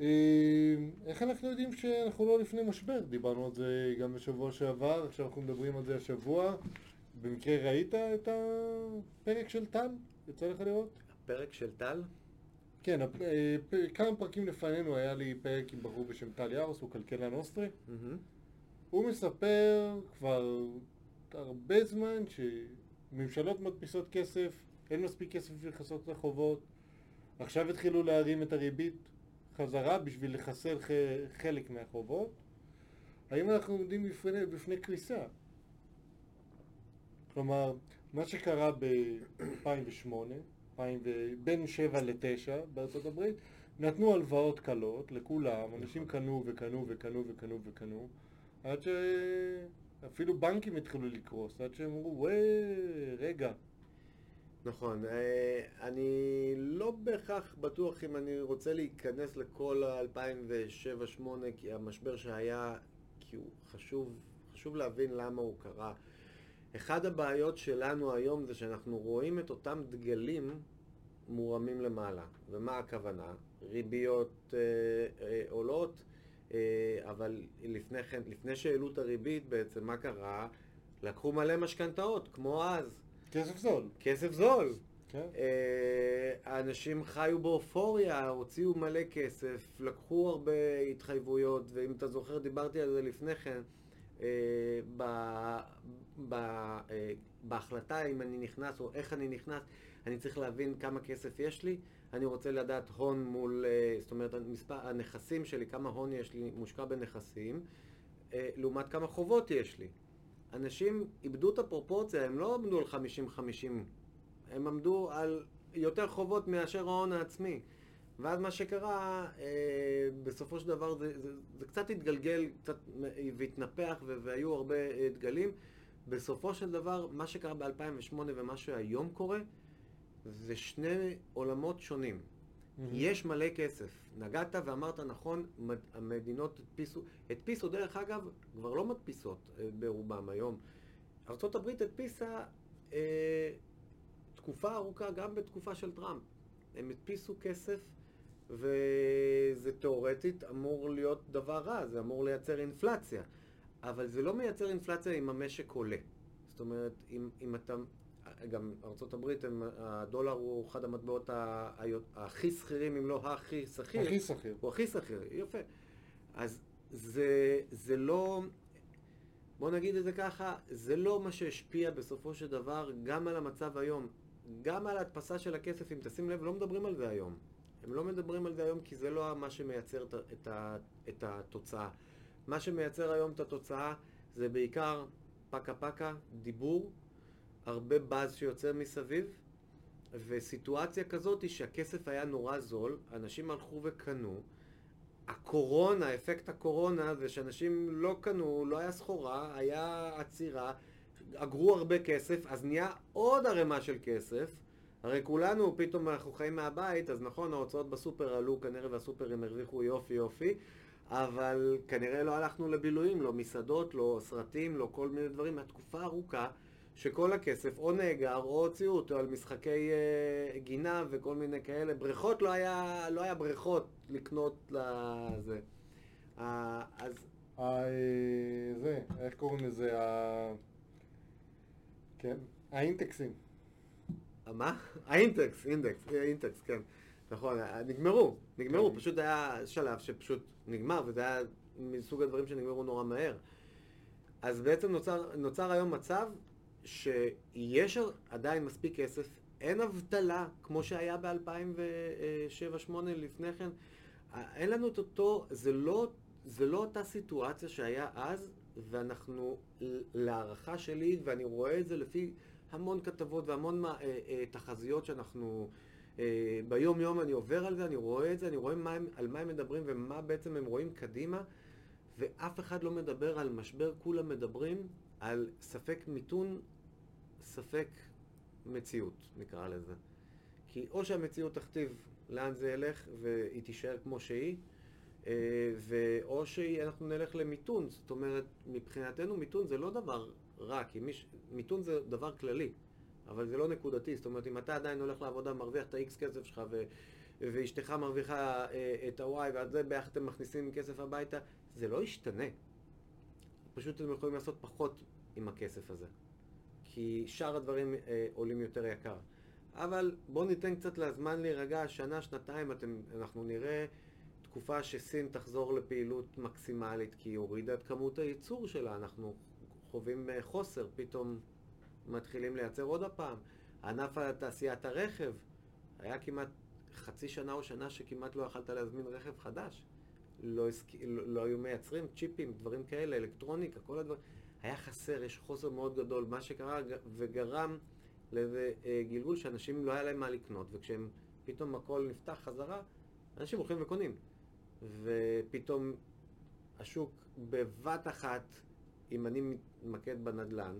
אה, איך אנחנו יודעים שאנחנו לא לפני משבר? דיברנו על זה גם בשבוע שעבר, עכשיו אנחנו מדברים על זה השבוע. במקרה ראית את הפרק של טל? יצא לך לראות? הפרק של טל? כן, הפ- אה, כמה פרקים לפנינו היה לי פרק עם בחור בשם טל יארוס, הוא כלכלן אוסטרי. מהמם. הוא מספר כבר הרבה זמן שממשלות מדפיסות כסף, אין מספיק כסף בשביל לכסות את החובות, עכשיו התחילו להרים את הריבית חזרה בשביל לחסל חלק מהחובות. האם אנחנו עומדים בפני, בפני קריסה? כלומר, מה שקרה ב-2008, בין 7 ל-9 בארצות הברית, נתנו הלוואות קלות לכולם, אנשים קנו וקנו וקנו וקנו וקנו, עד שאפילו בנקים התחילו לקרוס, עד שהם אמרו, וואי, רגע, נכון, אה, אני לא בהכרח בטוח אם אני רוצה להיכנס לכל ה-2007-2008 כי המשבר שהיה, כי הוא חשוב, חשוב להבין למה הוא קרה. אחד הבעיות שלנו היום זה שאנחנו רואים את אותם דגלים מורמים למעלה. ומה הכוונה? ריביות אה, אה, עולות, אבל לפני כן, לפני שהעלו את הריבית בעצם, מה קרה? לקחו מלא משכנתאות, כמו אז. כסף זול. כסף זול. כן. אה, האנשים חיו באופוריה, הוציאו מלא כסף, לקחו הרבה התחייבויות, ואם אתה זוכר, דיברתי על זה לפני כן, אה, ב- ב- אה, בהחלטה אם אני נכנס או איך אני נכנס, אני צריך להבין כמה כסף יש לי, אני רוצה לדעת הון מול, אה, זאת אומרת, מספר הנכסים שלי, כמה הון יש לי מושקע בנכסים, אה, לעומת כמה חובות יש לי. אנשים איבדו את הפרופורציה, הם לא עמדו על 50-50, הם עמדו על יותר חובות מאשר ההון העצמי. ואז מה שקרה, אה, בסופו של דבר זה, זה, זה קצת התגלגל, קצת והתנפח ו- והיו הרבה אה, דגלים. בסופו של דבר, מה שקרה ב-2008 ומה שהיום קורה, זה שני עולמות שונים. יש מלא כסף. נגעת ואמרת נכון, מד- המדינות הדפיסו, הדפיסו דרך אגב, כבר לא מדפיסות אה, ברובם היום. ארה"ב הדפיסה אה, תקופה ארוכה, גם בתקופה של טראמפ. הם הדפיסו כסף, וזה תאורטית אמור להיות דבר רע, זה אמור לייצר אינפלציה. אבל זה לא מייצר אינפלציה אם המשק עולה. זאת אומרת, אם, אם אתה... גם ארה"ב, הדולר הוא אחד המטבעות הכי שכירים, אם לא הכי שכיר. הכי שכיר. הוא הכי שכיר, יפה. אז זה, זה לא, בוא נגיד את זה ככה, זה לא מה שהשפיע בסופו של דבר גם על המצב היום. גם על ההדפסה של הכסף, אם תשים לב, לא מדברים על זה היום. הם לא מדברים על זה היום כי זה לא מה שמייצר את, את, את התוצאה. מה שמייצר היום את התוצאה זה בעיקר פקה פקה, דיבור, הרבה באז שיוצא מסביב, וסיטואציה כזאת היא שהכסף היה נורא זול, אנשים הלכו וקנו, הקורונה, אפקט הקורונה זה שאנשים לא קנו, לא היה סחורה, היה עצירה, אגרו הרבה כסף, אז נהיה עוד ערימה של כסף. הרי כולנו, פתאום אנחנו חיים מהבית, אז נכון, ההוצאות בסופר עלו כנראה והסופרים הרוויחו יופי יופי, אבל כנראה לא הלכנו לבילויים, לא מסעדות, לא סרטים, לא כל מיני דברים, מהתקופה ארוכה שכל הכסף או נאגר או הוציאו אותו על משחקי אה, גינה וכל מיני כאלה. בריכות לא היה, לא היה בריכות לקנות לזה. אה, אז אה, זה, איך קוראים לזה? ה... כן, האינטקסים. מה? האינטקס, אינדקס, אה, אינטקס, כן. נכון, אה, נגמרו, נגמרו, כן. פשוט היה שלב שפשוט נגמר, וזה היה מסוג הדברים שנגמרו נורא מהר. אז בעצם נוצר, נוצר היום מצב שיש עדיין מספיק כסף, אין אבטלה כמו שהיה ב-2007-2008 לפני כן, אין לנו את אותו, זה לא, זה לא אותה סיטואציה שהיה אז, ואנחנו, להערכה שלי, ואני רואה את זה לפי המון כתבות והמון אה, אה, תחזיות שאנחנו... אה, ביום יום אני עובר על זה, אני רואה את זה, אני רואה מה הם, על מה הם מדברים ומה בעצם הם רואים קדימה, ואף אחד לא מדבר על משבר, כולם מדברים על ספק מיתון, ספק מציאות, נקרא לזה. כי או שהמציאות תכתיב לאן זה ילך והיא תישאר כמו שהיא, אה, ואו שאנחנו נלך למיתון, זאת אומרת, מבחינתנו מיתון זה לא דבר רע, כי מיש... מיתון זה דבר כללי, אבל זה לא נקודתי, זאת אומרת, אם אתה עדיין הולך לעבודה, מרוויח את ה-X כסף שלך, ו... ואשתך מרוויחה אה, את ה-Y, ועל זה ביחד אתם מכניסים כסף הביתה, זה לא ישתנה. פשוט אתם יכולים לעשות פחות עם הכסף הזה. כי שאר הדברים אה, עולים יותר יקר. אבל בואו ניתן קצת לזמן להירגע, שנה, שנתיים, אתם, אנחנו נראה תקופה שסין תחזור לפעילות מקסימלית, כי היא הורידה את כמות הייצור שלה, אנחנו חווים אה, חוסר, פתאום מתחילים לייצר עוד הפעם. ענף תעשיית הרכב, היה כמעט חצי שנה או שנה שכמעט לא יכלת להזמין רכב חדש. לא, הסק... לא, לא היו מייצרים צ'יפים, דברים כאלה, אלקטרוניקה, כל הדברים. היה חסר, יש חוסר מאוד גדול. מה שקרה וגרם לאיזה אה, שאנשים לא היה להם מה לקנות, וכשהם פתאום הכל נפתח חזרה, אנשים הולכים וקונים. ופתאום השוק בבת אחת, אם אני מתמקד בנדל"ן,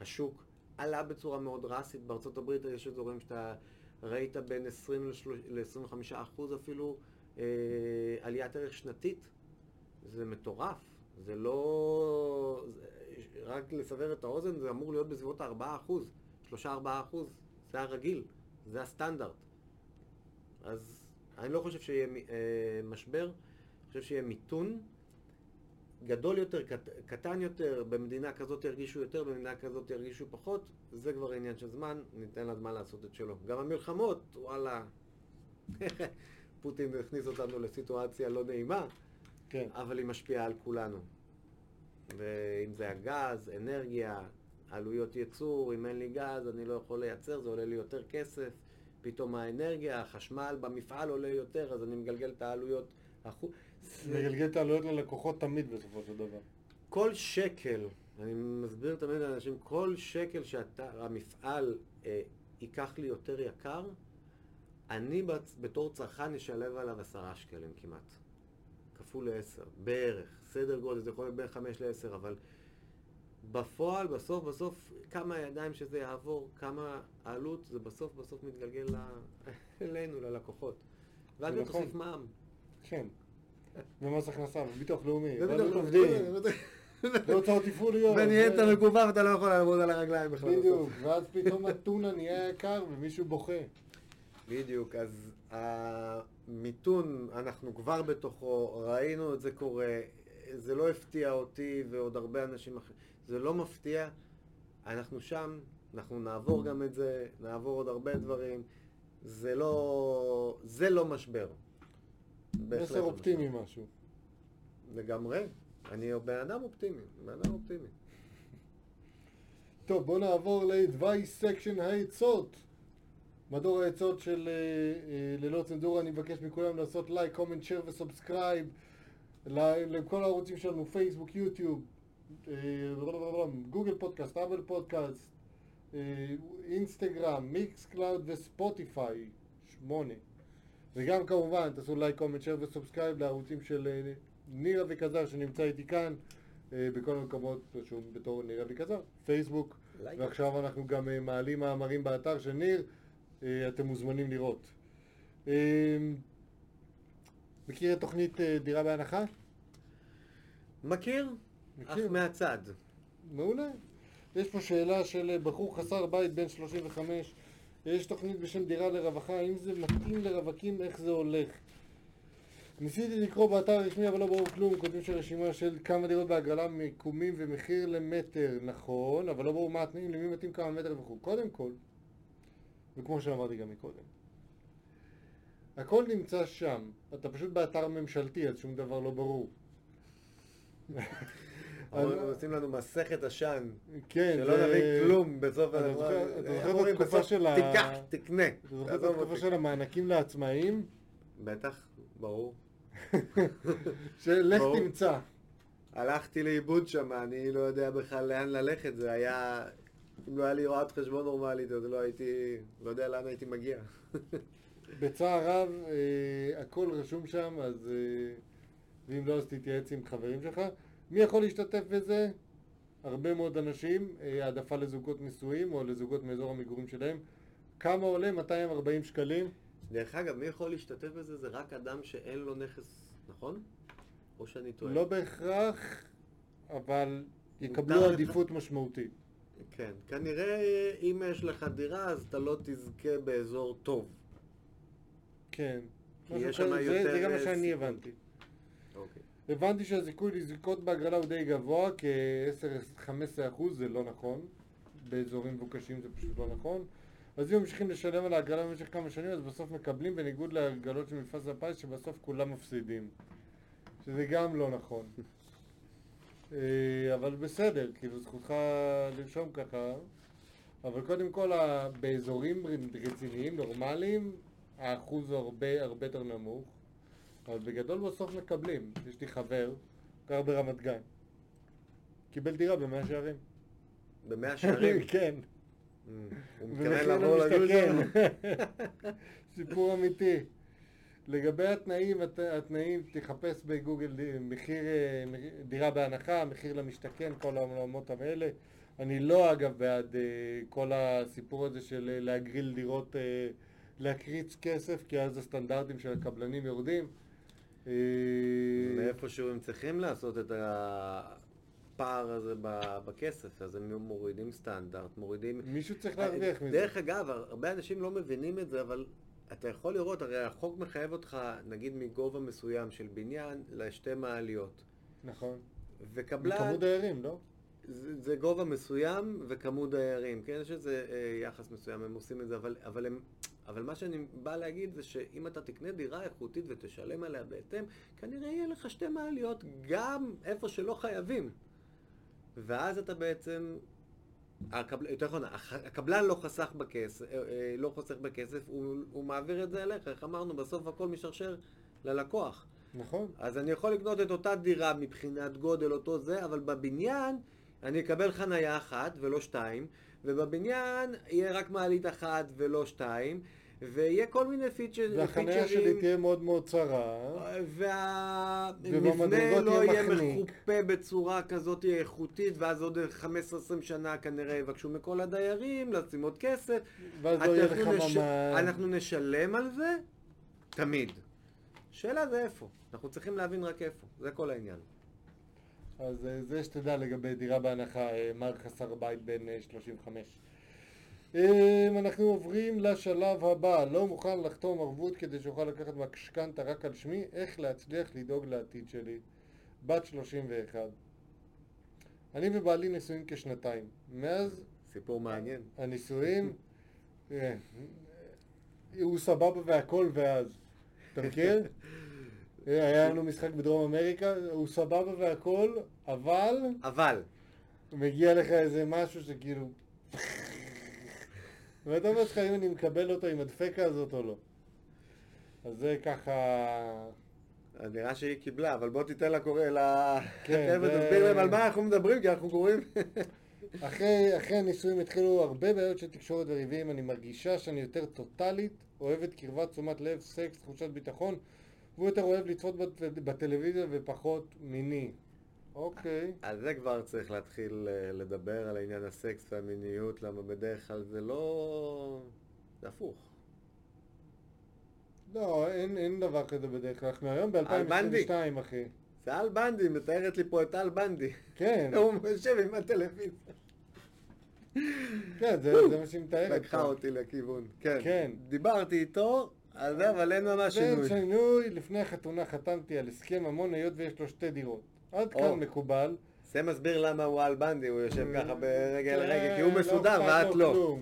השוק עלה בצורה מאוד דרסטית. בארצות הברית יש אזורים שאתה ראית בין 20 ל-25 אחוז אפילו אה, עליית ערך שנתית. זה מטורף. זה לא... זה, רק לסבר את האוזן, זה אמור להיות בסביבות ה-4 אחוז. 3-4 אחוז. זה הרגיל. זה הסטנדרט. אז אני לא חושב שיהיה אה, משבר, אני חושב שיהיה מיתון. גדול יותר, קט, קטן יותר, במדינה כזאת ירגישו יותר, במדינה כזאת ירגישו פחות, זה כבר עניין של זמן, ניתן לזמן לעשות את שלו. גם המלחמות, וואלה, פוטין הכניס אותנו לסיטואציה לא נעימה, כן. אבל היא משפיעה על כולנו. ואם זה הגז, אנרגיה, עלויות ייצור, אם אין לי גז אני לא יכול לייצר, זה עולה לי יותר כסף, פתאום האנרגיה, החשמל במפעל עולה יותר, אז אני מגלגל את העלויות החוץ. מגלגל את העלויות ללקוחות תמיד בסופו של דבר. כל שקל, אני מסביר תמיד לאנשים, כל שקל שהמפעל אה, ייקח לי יותר יקר, אני בתור צרכן אשלב עליו עשרה שקלים כמעט. כפול לעשר, בערך. סדר גודל, זה יכול להיות בין חמש לעשר, אבל בפועל, בסוף, בסוף, כמה ידיים שזה יעבור, כמה העלות, זה בסוף בסוף מתגלגל אלינו, ללקוחות. ואז גם תוסיף מע"מ. כן. ומס הכנסה, וביטוח לאומי, ועלות עובדים. והוצאות תפעוליות. ונהיית מגובה ואתה לא יכול לעמוד על הרגליים בכלל. בדיוק, ואז פתאום הטונה נהיה יקר ומישהו בוכה. בדיוק, אז המיתון, אנחנו כבר בתוכו, ראינו את זה קורה, זה לא הפתיע אותי ועוד הרבה אנשים אחרים, זה לא מפתיע, אנחנו שם, אנחנו נעבור גם את זה, נעבור עוד הרבה דברים, זה לא, זה לא משבר. מסר לא אופטימי משהו. לגמרי. אני בן אדם אופטימי, בן אדם אופטימי. טוב, בואו נעבור ל-advice section העצות. מדור העצות של אה, ללא צנזורה, אני מבקש מכולם לעשות like, comment, share ו subscribe לכל הערוצים שלנו, פייסבוק, יוטיוב, גוגל פודקאסט, אפל פודקאסט, אינסטגרם, Mixcloud וספוטיפיי, שמונה. וגם כמובן תעשו like, comment, share ו subscribe לערוצים של אה, ניר אביקזר שנמצא איתי כאן אה, בכל המקומות רשום בתור ניר אביקזר, פייסבוק, ועכשיו אנחנו גם אה, מעלים מאמרים באתר של ניר, אתם מוזמנים לראות. מכיר את תוכנית דירה בהנחה? מכיר, אך מהצד. מעולה. יש פה שאלה של בחור חסר בית בן 35 יש תוכנית בשם דירה לרווחה, האם זה מתאים לרווקים, איך זה הולך? ניסיתי לקרוא באתר הרשמי אבל לא ברור כלום, כותבים שרשימה של כמה דירות בהגרלה, מיקומים ומחיר למטר, נכון, אבל לא ברור מה התנאים, למי מתאים כמה מטר וכו'. קודם כל, וכמו שאמרתי גם מקודם, הכל נמצא שם, אתה פשוט באתר ממשלתי, אז שום דבר לא ברור. עושים לנו מסכת עשן. כן. שלא נביא כלום בסוף הדבר. אתה זוכר את התקופה של ה... תיקח, תקנה. אתה זוכר את התקופה של המענקים לעצמאים? בטח, ברור. שלך. תמצא. הלכתי לאיבוד שם, אני לא יודע בכלל לאן ללכת, זה היה... אם לא היה לי רואת חשבון נורמלית, אז לא הייתי... לא יודע לאן הייתי מגיע. בצער רב, אה, הכל רשום שם, אז... אה, ואם לא, אז תתייעץ עם חברים שלך. מי יכול להשתתף בזה? הרבה מאוד אנשים, אה, העדפה לזוגות נשואים או לזוגות מאזור המגורים שלהם. כמה עולה? 240 שקלים. דרך אגב, מי יכול להשתתף בזה? זה רק אדם שאין לו נכס, נכון? או שאני טועה? לא בהכרח, אבל יקבלו לך. עדיפות משמעותית. כן. כנראה אם יש לך דירה, אז אתה לא תזכה באזור טוב. כן. כי יש שם כזה, זה- יותר, זה גם מה שאני. הבנתי. אוקיי. הבנתי שהזיכוי לזכות בהגרלה הוא די גבוה, כ-10-15 אחוז, זה לא נכון. באזורים מבוקשים זה פשוט לא נכון. אז אם ממשיכים לשלם על ההגרלה במשך כמה שנים, אז בסוף מקבלים, בניגוד להגרלות של מפעל הפיס, שבסוף כולם מפסידים. שזה גם לא נכון. אה, אבל בסדר, כאילו זכותך לרשום ככה. אבל קודם כל, באזורים רציניים, נורמליים, האחוז הוא הרבה הרבה יותר נמוך. אבל בגדול בסוף מקבלים. יש לי חבר, גר ברמת גן. קיבל דירה במאה שערים. במאה שערים? כן. הוא מתכוון ומחיר לעבור. שם? סיפור אמיתי. לגבי התנאים, הת- התנאים, תחפש בגוגל מחיר, אה, מחיר- דירה בהנחה, מחיר למשתכן, כל העולמות האלה. אני לא אגב בעד אה, כל הסיפור הזה של אה, להגריל דירות, להקריץ כסף, כי אז הסטנדרטים של הקבלנים יורדים. מאיפשהו הם צריכים לעשות את הפער הזה בכסף, אז הם מורידים סטנדרט, מורידים... מישהו צריך להרוויח מזה. דרך אגב, הרבה אנשים לא מבינים את זה, אבל אתה יכול לראות, הרי החוק מחייב אותך, נגיד מגובה מסוים של בניין, לשתי מעליות. נכון. וקבלן... מכמות דיירים, לא? זה, זה גובה מסוים וכמות דיירים, כן? יש איזה אה, יחס מסוים, הם עושים את זה, אבל, אבל, הם, אבל מה שאני בא להגיד זה שאם אתה תקנה דירה איכותית ותשלם עליה בהתאם, כנראה יהיה לך שתי מעליות גם איפה שלא חייבים. ואז אתה בעצם, הקבל, יותר נכון, הקבלן לא חסך בכסף, אה, אה, לא חוסך בכסף, הוא, הוא מעביר את זה אליך, איך אמרנו, בסוף הכל משרשר ללקוח. נכון. אז אני יכול לקנות את אותה דירה מבחינת גודל, אותו זה, אבל בבניין אני אקבל חנייה אחת ולא שתיים, ובבניין יהיה רק מעלית אחת ולא שתיים, ויהיה כל מיני פיצ'ר, והחניה שלי תהיה מאוד מאוד צרה. והמבנה לא יהיה. מחופה בצורה כזאת איכותית, ואז עוד 15-20 שנה כנראה יבקשו מכל הדיירים לשים עוד כסף. ואז לא יהיה לך נש- ממ"ד. אנחנו נשלם על זה תמיד. שאלה זה איפה. אנחנו צריכים להבין רק איפה. זה כל העניין. אז אה, זה שתדע לגבי דירה בהנחה, מר חסר בית בן אה, 35. אה, אנחנו עוברים לשלב הבא, לא מוכן לחתום ערבות כדי שאוכל לקחת משכנתה רק על שמי, איך להצליח לדאוג לעתיד שלי. בת 31. אני ובעלי נשואים כשנתיים. מאז סיפור מעניין. הנישואים, אה, הוא סבבה והכל ואז. אתה מכיר? היה לנו משחק בדרום אמריקה, הוא סבבה והכל, אבל אבל, מגיע לך איזה משהו שכאילו... ואתה אומר לך אם אני מקבל אותו עם הדפקה הזאת או לא. אז זה ככה... נראה שהיא קיבלה, אבל בוא תיתן לה קורא, ל... כן, חבר'ה, זה- תסביר להם על מה אנחנו מדברים, כי אנחנו קוראים... אחרי, אחרי הנישואים התחילו הרבה בעיות של תקשורת וריבים, אני מרגישה שאני יותר טוטאלית, אוהבת קרבת תשומת לב, סקס, תחושת ביטחון, והוא יותר אוהב לצפות בטלוויזיה ופחות מיני. אוקיי. על זה כבר צריך להתחיל אה, לדבר, על עניין הסקס והמיניות, למה בדרך כלל זה לא... זה הפוך. לא, אין, אין דבר כזה בדרך כלל. אנחנו היום על בנדי. ב-2022, אחי. זה אל בנדי, מתארת לי פה את אל בנדי. כן, הוא יושב עם הטלוויזיה. כן, זה, זה מה שהיא מתארת. לקחה. אותי לכיוון. כן. כן. דיברתי איתו, זה, אבל אין ממש שינוי. שינוי, לפני החתונה חתמתי על הסכם ממון היות ויש לו שתי דירות. עד. כאן מקובל. זה מסביר למה הוא על בנדי, הוא יושב ככה ברגל כן, לרגל, כי הוא לא מסודר ואת לא.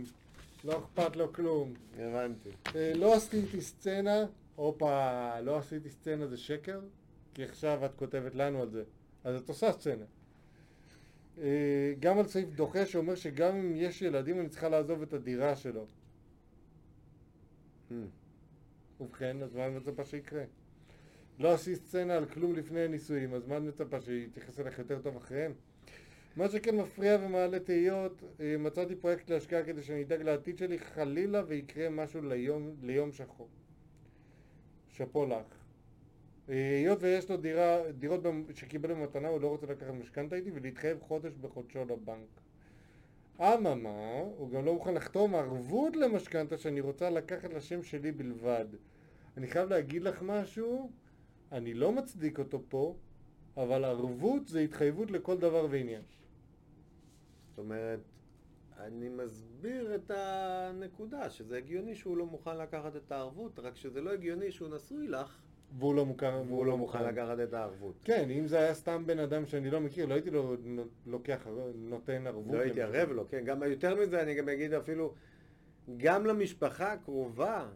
לא אכפת לו כלום. הבנתי. אה, לא עשיתי סצנה, הופה, לא עשיתי סצנה זה שקר, כי עכשיו את כותבת לנו על זה. אז את עושה סצנה. אה, גם על סעיף דוחה שאומר שגם אם יש ילדים אני צריכה לעזוב את הדירה שלו. Hmm. ובכן, אז מה אני מצפה שיקרה? לא עשית סצנה על כלום לפני הנישואים, אז מה את מצפה שיתייחס אליך יותר טוב אחריהם? מה שכן מפריע ומעלה תהיות, אה, מצאתי פרויקט להשקעה כדי שאני אדאג לעתיד שלי חלילה ויקרה משהו ליום, ליום שחור. שאפו לך. אה, היות ויש לו דירה, דירות שקיבל במתנה, הוא לא רוצה לקחת משכנתה איתי ולהתחייב חודש בחודשו לבנק. אממה, הוא גם לא מוכן לחתום ערבות למשכנתה שאני רוצה לקחת לשם שלי בלבד. אני חייב להגיד לך משהו, אני לא מצדיק אותו פה, אבל ערבות זה התחייבות לכל דבר ועניין. זאת אומרת, אני מסביר את הנקודה, שזה הגיוני שהוא לא מוכן לקחת את הערבות, רק שזה לא הגיוני שהוא נשוי לך, והוא לא מוכר, והוא לא מוכן לקחת את הערבות. כן, אם זה היה סתם בן אדם שאני לא מכיר, לא הייתי לו לוקח, נותן ערבות. לא הייתי. ערב לו, כן, גם יותר מזה, אני גם אגיד אפילו, גם למשפחה הקרובה,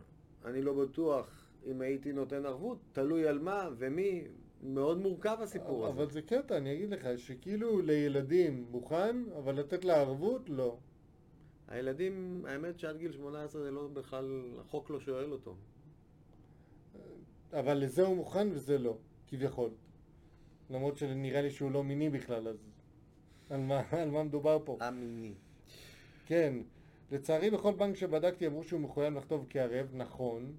אני לא בטוח אם הייתי נותן ערבות, תלוי על מה ומי, מאוד מורכב הסיפור הזה. אבל זה קטע, אני אגיד לך, שכאילו לילדים מוכן, אבל לתת לה ערבות, לא. הילדים, האמת שעד גיל 18 זה לא בכלל, החוק לא שואל אותו. אבל לזה הוא מוכן וזה לא, כביכול. למרות שנראה לי שהוא לא מיני בכלל, אז על מה, על מה מדובר פה? המיני. כן, לצערי בכל בנק שבדקתי אמרו שהוא מחויב לכתוב כערב, נכון.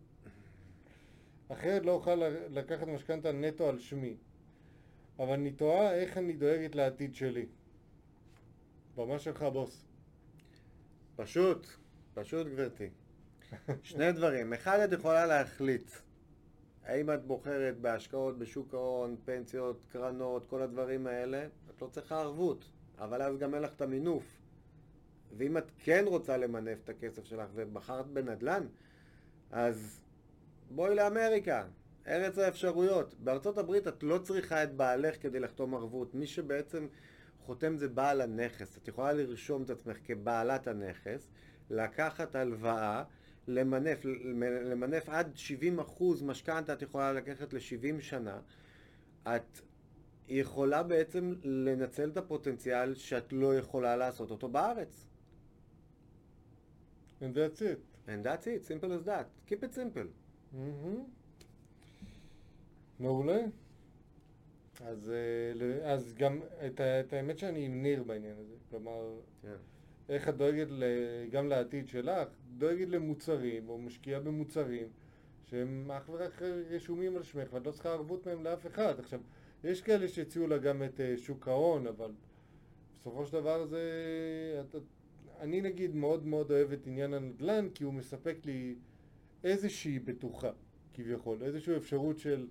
אחרת לא אוכל לקחת משכנתה נטו על שמי. אבל אני תוהה איך אני דואגת לעתיד שלי. במה שלך בוס. פשוט, פשוט גברתי. שני דברים. אחד, את יכולה להחליט האם את בוחרת בהשקעות בשוק ההון, פנסיות, קרנות, כל הדברים האלה, את לא צריכה ערבות, אבל אז גם אין לך את המינוף. ואם את כן רוצה למנף את הכסף שלך ובחרת בנדל"ן, אז בואי לאמריקה, ארץ האפשרויות. בארצות הברית את לא צריכה את בעלך כדי לחתום ערבות. מי שבעצם חותם זה בעל הנכס. את יכולה לרשום את עצמך כבעלת הנכס, לקחת הלוואה, למנף, למנף עד 70% משכנתה את יכולה לקחת ל-70 שנה. את יכולה בעצם לנצל את הפוטנציאל שאת לא יכולה לעשות אותו בארץ. And that's it. And that's it, simple as that. Keep it simple. מעולה. אז, אה, אז גם את, את האמת שאני עם ניר בעניין הזה. כלומר, כן. איך את דואגת ל- גם לעתיד שלך, דואגת למוצרים, או משקיעה במוצרים, שהם אך ורק רשומים על שמך, ואת לא צריכה ערבות מהם לאף אחד. עכשיו, יש כאלה שהציעו לה גם את אה, שוק ההון, אבל בסופו של דבר זה... את, את, אני נגיד מאוד מאוד אוהב את עניין הנדל"ן, כי הוא מספק לי איזושהי בטוחה, כביכול, איזושהי אפשרות של...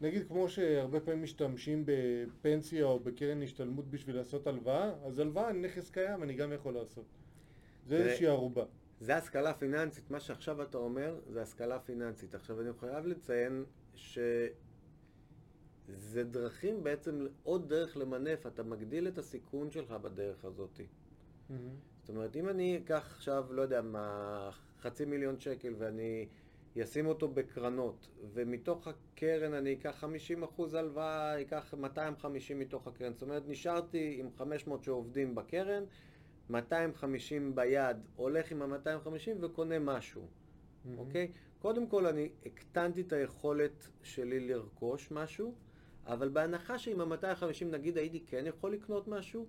נגיד כמו שהרבה פעמים משתמשים בפנסיה או בקרן השתלמות בשביל לעשות הלוואה, אז הלוואה, נכס קיים, אני גם יכול לעשות. זה זה- איזושהי ערובה. זה השכלה פיננסית, מה שעכשיו אתה אומר זה השכלה פיננסית. עכשיו אני חייב לציין שזה דרכים בעצם, עוד דרך למנף, אתה מגדיל את הסיכון שלך בדרך הזאת. זאת אומרת, אם אני אקח עכשיו, לא יודע מה, חצי מיליון שקל ואני אשים אותו בקרנות, ומתוך הקרן אני אקח 50% הלוואה, אקח 250 מתוך הקרן. זאת אומרת, נשארתי עם 500 שעובדים בקרן, 250 ביד, הולך עם ה-250 וקונה משהו, אוקיי? קודם כל אני הקטנתי את היכולת שלי לרכוש משהו, אבל בהנחה שעם ה-250 נגיד הייתי כן יכול לקנות משהו,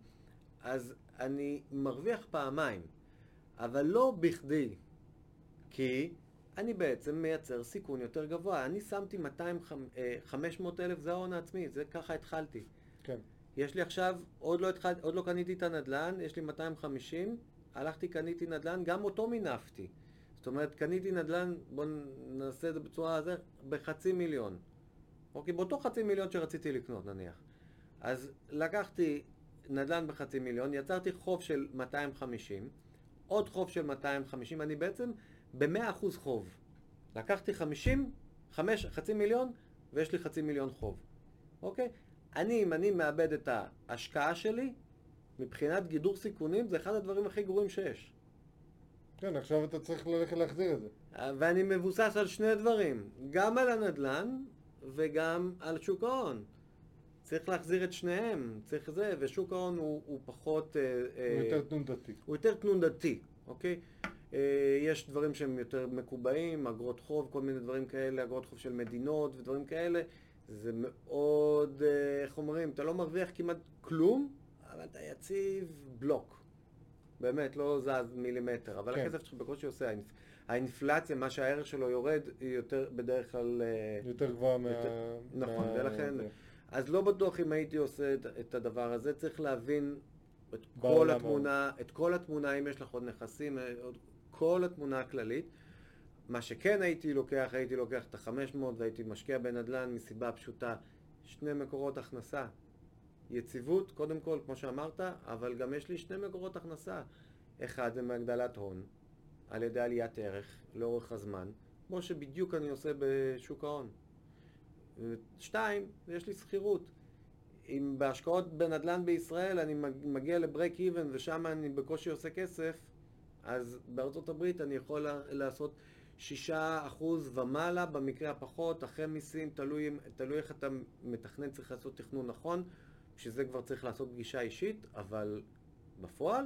אז אני מרוויח פעמיים, אבל לא בכדי, כי אני בעצם מייצר סיכון יותר גבוה. אני שמתי 200, 500 אלף זה ההון העצמי, זה ככה התחלתי. כן. יש לי עכשיו, עוד לא, התחל, עוד לא קניתי את הנדל"ן, יש לי 250, הלכתי קניתי נדל"ן, גם אותו מינפתי. זאת אומרת, קניתי נדל"ן, בואו נעשה את זה בצורה הזאת, בחצי מיליון. אוקיי, באותו חצי מיליון שרציתי לקנות נניח. אז לקחתי נדל"ן בחצי מיליון, יצרתי חוב של 250, עוד חוב של 250, אני בעצם ב-100% חוב. לקחתי 50, 5, חצי מיליון, ויש לי חצי מיליון חוב. אוקיי? אני, אם אני מאבד את ההשקעה שלי, מבחינת גידור סיכונים, זה אחד הדברים הכי גרועים שיש. כן, עכשיו אתה צריך ללכת להחזיר את זה. ואני מבוסס על שני דברים, גם על הנדל"ן וגם על שוק ההון. צריך להחזיר את שניהם, צריך זה, ושוק ההון הוא, הוא פחות... אה, הוא אה, יותר תנודתי. הוא יותר תנודתי, אוקיי? אה, יש דברים שהם יותר מקובעים, אגרות חוב, כל מיני דברים כאלה, אגרות חוב של מדינות ודברים כאלה. זה מאוד, אה, איך אומרים, אתה לא מרוויח כמעט כלום, אבל אתה יציב בלוק. באמת, לא זז מילימטר, אבל כן. הכסף שלך בקושי עושה. האינפ... האינפלציה, מה שהערך שלו יורד, היא יותר בדרך כלל... אה, יותר גבוהה מה... יותר- נכון, מה- ולכן- זה. אז לא בטוח אם הייתי עושה את, את הדבר הזה, צריך להבין את כל התמונה, את כל התמונה, אם יש לך עוד נכסים, עוד, כל התמונה הכללית. מה שכן הייתי לוקח, הייתי לוקח את ה-500 והייתי משקיע בנדל"ן מסיבה פשוטה, שני מקורות הכנסה. יציבות, קודם כל, כמו שאמרת, אבל גם יש לי שני מקורות הכנסה. אחד זה מהגדלת הון, על ידי עליית ערך לאורך הזמן, כמו שבדיוק אני עושה בשוק ההון. שתיים, יש לי שכירות. אם בהשקעות בנדל"ן בישראל אני מג- מגיע לברייק איבן ושם אני בקושי עושה כסף, אז בארצות הברית אני יכול לעשות שישה אחוז ומעלה, במקרה הפחות, אחרי מיסים, תלוי, תלוי איך אתה מתכנן, צריך לעשות תכנון נכון, בשביל זה כבר צריך לעשות פגישה אישית, אבל בפועל,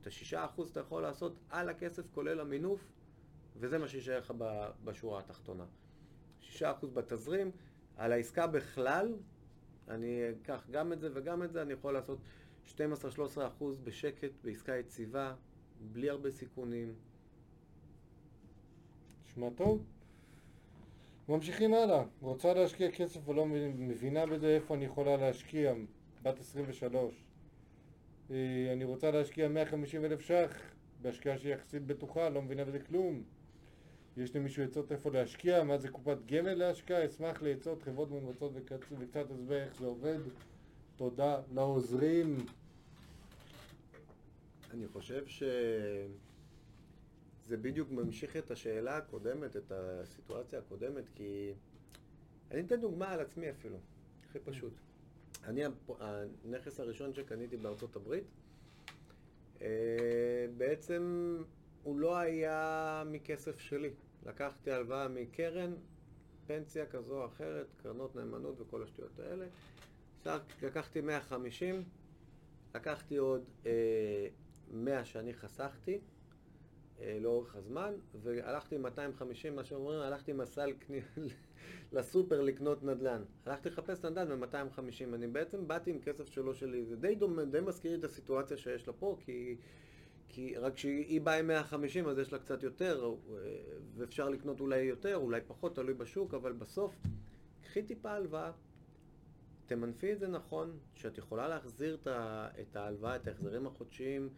את השישה אחוז אתה יכול לעשות על הכסף כולל המינוף, וזה מה שישאר לך בשורה התחתונה. שישה אחוז בתזרים, על העסקה בכלל, אני אקח גם את זה וגם את זה, אני יכול לעשות 12-13 אחוז בשקט, בעסקה יציבה, בלי הרבה סיכונים. נשמע טוב. ממשיכים הלאה. רוצה להשקיע כסף ולא מבינה בזה איפה אני יכולה להשקיע. בת 23. אה, אני רוצה להשקיע 150 אלף ש"ח בהשקעה שהיא יחסית בטוחה, לא מבינה בזה כלום. יש למישהו עצות איפה להשקיע? מה זה קופת גמל להשקעה? אשמח לעצות, חברות מומלצות וקצת, וקצת הסבר איך זה עובד. תודה לעוזרים. אני חושב ש... זה בדיוק ממשיך את השאלה הקודמת, את הסיטואציה הקודמת, כי... אני אתן דוגמה על עצמי אפילו, הכי פשוט. אני, הנכס הראשון שקניתי בארצות הברית, אה, בעצם הוא לא היה מכסף שלי. לקחתי הלוואה מקרן, פנסיה כזו או אחרת, קרנות נאמנות וכל השטויות האלה. לקחתי 150, לקחתי עוד אה, 100 שאני חסכתי אה, לאורך הזמן, והלכתי עם 250, מה שאומרים, הלכתי עם הסל קני... לסופר לקנות נדל"ן. הלכתי לחפש נדל"ן ב-250, אני בעצם באתי עם כסף שלא שלי, זה די דומה, די מזכיר לי את הסיטואציה שיש לה פה, כי... כי רק כשהיא באה עם 150 אז יש לה קצת יותר, אה, ואפשר לקנות אולי יותר, אולי פחות, תלוי בשוק, אבל בסוף, קחי טיפה הלוואה, תמנפי את זה נכון, שאת יכולה להחזיר את ההלוואה, את ההחזרים החודשיים,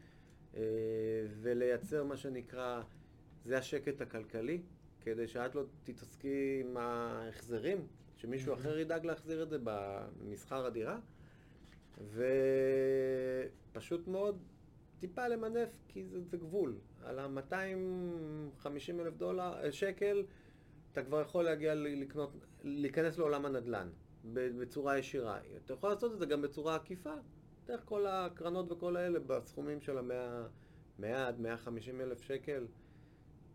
ולייצר מה שנקרא, זה השקט הכלכלי, כדי שאת לא תתעסקי עם ההחזרים, שמישהו אחר ידאג להחזיר את זה במסחר הדירה, ופשוט מאוד טיפה למנף, כי זה, זה גבול. על ה-250 אלף דולר, אה, שקל, אתה כבר יכול להגיע לקנות, להיכנס לעולם הנדל"ן בצורה ישירה. אתה יכול לעשות את זה גם בצורה עקיפה, דרך כל הקרנות וכל האלה בסכומים של ה-100 100 עד 150 אלף שקל,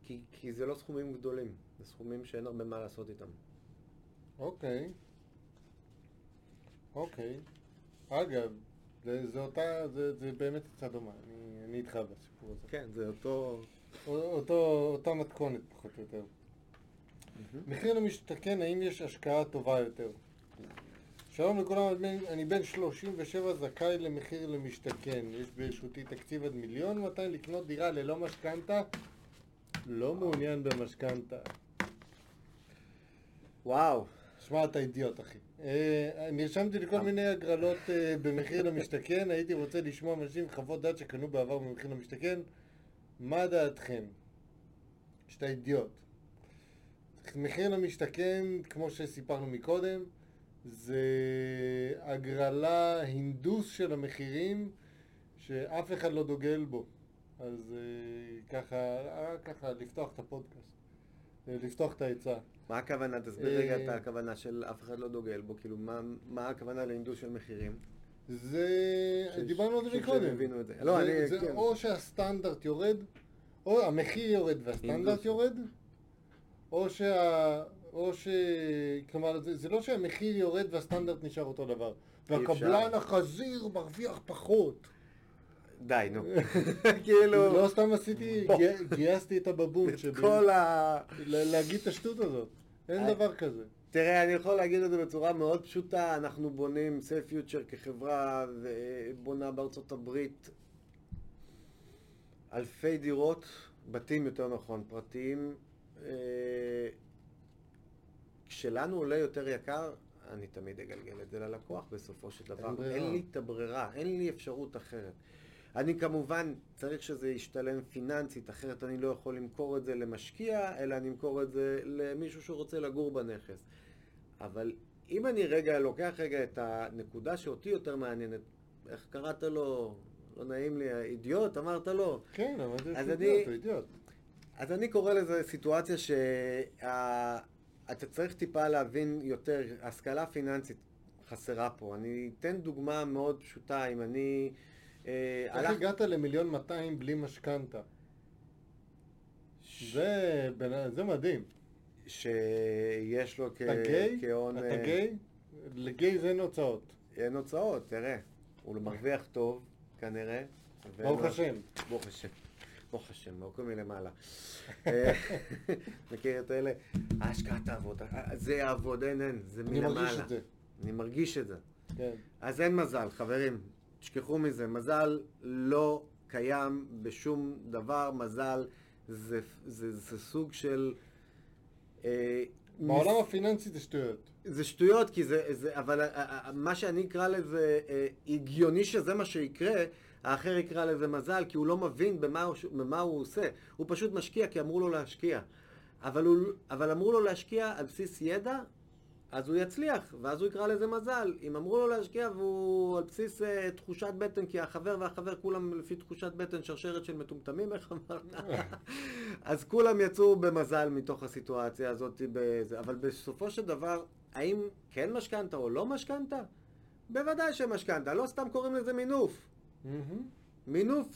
כי, כי זה לא סכומים גדולים, זה סכומים שאין הרבה מה לעשות איתם. אוקיי. אוקיי. אגב, זה, זה אותה, זה, זה באמת קצת דומה, אני, אני איתך בסיפור הזה. כן, זה אותו... אותו, אותה מתכונת פחות או יותר. מחיר למשתכן, האם יש השקעה טובה יותר? שלום לכולם, אני בן- אני בן 37 זכאי למחיר למשתכן. יש ברשותי תקציב עד מיליון 200 לקנות דירה ללא משכנתה? לא מעוניין במשכנתה. וואו, שמע, אתה אידיוט, אחי. אה, נרשמתי לכל מיני הגרלות אה, במחיר למשתכן, הייתי רוצה לשמוע אנשים חוות דעת שקנו בעבר במחיר למשתכן. מה דעתכם? שאתה אידיוט. מחיר למשתכן, כמו שסיפרנו מקודם, זה הגרלה הינדוס של המחירים שאף אחד לא דוגל בו. אז אה, ככה, אה, ככה, לפתוח את הפודקאסט. אה, לפתוח את העצה. מה הכוונה? תסביר רגע את הכוונה של אף אחד לא דוגל בו, כאילו מה, מה הכוונה להינדוס של מחירים? זה... ש- דיברנו על זה מקודם. שהם הבינו את זה. לא, אני- זה כן. או שהסטנדרט יורד, או המחיר יורד והסטנדרט הינדוס. יורד, או שה... או ש... כלומר, זה, זה לא שהמחיר יורד והסטנדרט נשאר אותו דבר. והקבלן אפשר. החזיר מרוויח פחות. די, נו. כאילו, לא סתם עשיתי, גייסתי את הבבון את שבי. כל ה... להגיד את השטות הזאת. אין אה. דבר כזה. תראה, אני יכול להגיד את זה בצורה מאוד פשוטה, אנחנו בונים סייף פיוטר כחברה ובונה בארצות הברית אלפי דירות, בתים יותר נכון, פרטיים. כשלנו עולה יותר יקר, אני תמיד אגלגל את זה ללקוח בסופו של דבר. ברירה. אין לי את הברירה, אין לי אפשרות אחרת. אני כמובן צריך שזה ישתלם פיננסית, אחרת אני לא יכול למכור את זה למשקיע, אלא אני אמכור את זה למישהו שרוצה לגור בנכס. אבל אם אני רגע לוקח רגע את הנקודה שאותי יותר מעניינת, איך קראת לו, לא נעים לי, אידיוט, אמרת לו? כן, אז אידיוט, אידיוט. אז אני קורא לזה סיטואציה שאתה צריך טיפה להבין יותר, השכלה פיננסית חסרה פה. אני אתן דוגמה מאוד פשוטה, אם אני... אה, איך הלך- הגעת למיליון 200 בלי משכנתה? זה בן- זה מדהים. שיש לו כ- אתה? כהון... אתה אה, גיי? לגיי זה אין הוצאות. אין הוצאות, תראה. הוא מרוויח טוב, כנראה. ברוך השם. ברוך השם. ברוך השם, מקום מלמעלה. אה, מכיר את אלה? השקעת העבודה. אה, זה יעבוד, אין, אין, זה אני מלמעלה. מרגיש את זה. אני מרגיש את זה. כן. אז אין מזל, חברים. תשכחו מזה. מזל לא קיים בשום דבר. מזל זה, זה, זה סוג של... אה, בעולם מס- הפיננסי זה שטויות. זה שטויות, כי זה, זה אבל אה, מה שאני אקרא לזה אה, הגיוני שזה מה שיקרה, האחר יקרא לזה מזל, כי הוא לא מבין במה הוא, במה הוא עושה. הוא פשוט משקיע כי אמרו לו להשקיע. אבל, הוא, אבל אמרו לו להשקיע על בסיס ידע, אז הוא יצליח, ואז הוא יקרא לזה מזל. אם אמרו לו להשקיע והוא על בסיס אה, תחושת בטן, כי החבר והחבר כולם לפי תחושת בטן שרשרת של מטומטמים, איך אמרת? אז כולם יצאו במזל מתוך הסיטואציה הזאת, בזה. אבל בסופו של דבר, האם כן משכנתה או לא משכנתה? בוודאי שמשכנתה, לא סתם קוראים לזה מינוף. מינוף,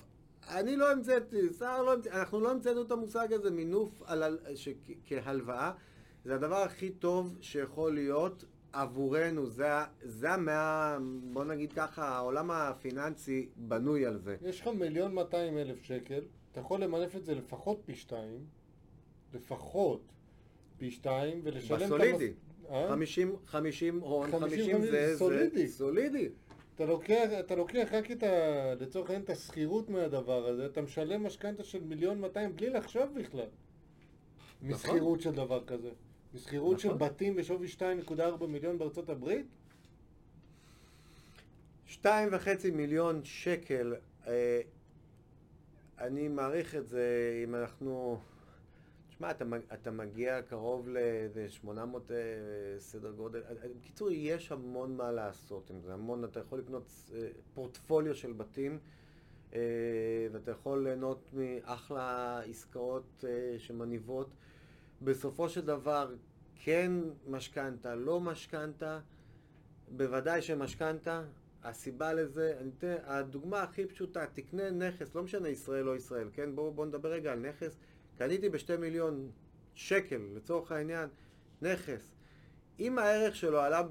אני לא המצאתי, שר לא המצאתי, אנחנו לא המצאנו את המושג הזה, מינוף על, ש, כהלוואה. זה הדבר הכי טוב שיכול להיות עבורנו, זה, זה המאה, בוא נגיד ככה, העולם הפיננסי בנוי על זה. יש לך מיליון 200 אלף שקל, אתה יכול למנף את זה לפחות פי שתיים, לפחות פי שתיים, ולשלם את המס... בסולידי. אה? 50, 50 הון, 50, 50 זה, סולידי. זה סולידי. אתה לוקח, אתה לוקח רק את ה... לצורך העניין את השכירות מהדבר הזה, אתה משלם משכנתה של מיליון 200 בלי לחשוב בכלל. משכירות של דבר כזה. משכירות של נכון. בתים בשווי 2.4 מיליון בארצות הברית? שתיים וחצי מיליון שקל, אה, אני מעריך את זה אם אנחנו... תשמע, אתה, אתה מגיע קרוב ל-800 אה, סדר גודל. אה, אה, בקיצור, יש המון מה לעשות עם זה, המון, אתה יכול לקנות פורטפוליו של בתים, ואתה יכול ליהנות מאחלה עסקאות שמניבות. בסופו של דבר, כן משכנתה, לא משכנתה, בוודאי שמשכנתה, הסיבה לזה, אני אתן, הדוגמה הכי פשוטה, תקנה נכס, לא משנה ישראל או ישראל, כן? בואו בוא נדבר רגע על נכס. קניתי בשתי מיליון שקל, לצורך העניין, נכס. אם הערך שלו עלה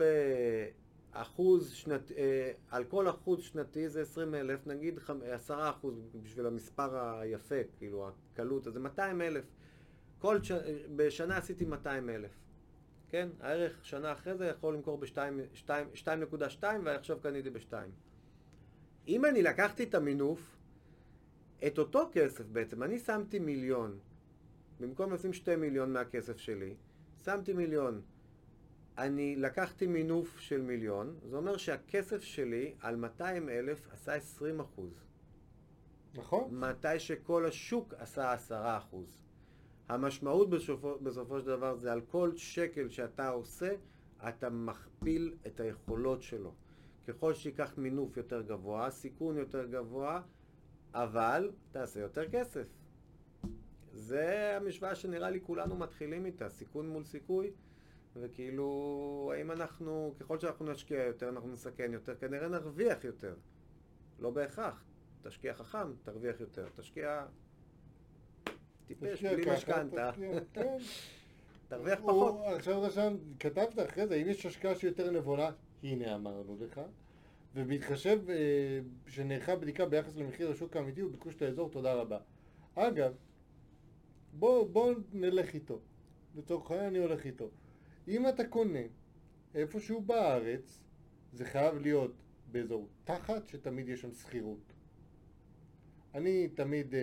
באחוז שנתי, אה, על כל אחוז שנתי זה 20 אלף, נגיד חמ- 10 אחוז בשביל המספר היפה, כאילו הקלות, אז זה 200 אלף. כל ש... בשנה עשיתי 200 אלף. כן? הערך שנה אחרי זה יכול למכור ב-2.2 ועכשיו קניתי ב-2. אם אני לקחתי את המינוף, את אותו כסף בעצם, אני שמתי מיליון, במקום לשים 2 מיליון מהכסף שלי, שמתי מיליון. אני לקחתי מינוף של מיליון, זה אומר שהכסף שלי על 200 אלף עשה 20 אחוז. נכון? מתי שכל השוק עשה 10 אחוז. המשמעות בסופו, בסופו של דבר זה על כל שקל שאתה עושה, אתה מכפיל את היכולות שלו. ככל שיקח מינוף יותר גבוה, סיכון יותר גבוה, אבל תעשה יותר כסף. זה המשוואה שנראה לי כולנו מתחילים איתה, סיכון מול סיכוי, וכאילו, האם אנחנו, ככל שאנחנו נשקיע יותר, אנחנו נסכן יותר, כנראה נרוויח יותר. לא בהכרח. תשקיע חכם, תרוויח יותר. תשקיע טיפש, בלי משכנתה, כן. תרוויח פחות. עכשיו רשם, כתבת אחרי זה, אם יש השקעה שהיא יותר נבונה, הנה אמרנו לך, ובהתחשב אה, שנערכה בדיקה ביחס למחיר השוק האמיתי וביקוש לאזור, תודה רבה. אגב, בוא, בוא נלך איתו. לצורך העניין אני הולך איתו. אם אתה קונה איפשהו בארץ, זה חייב להיות באזור תחת, שתמיד יש שם שכירות. אני תמיד, אה,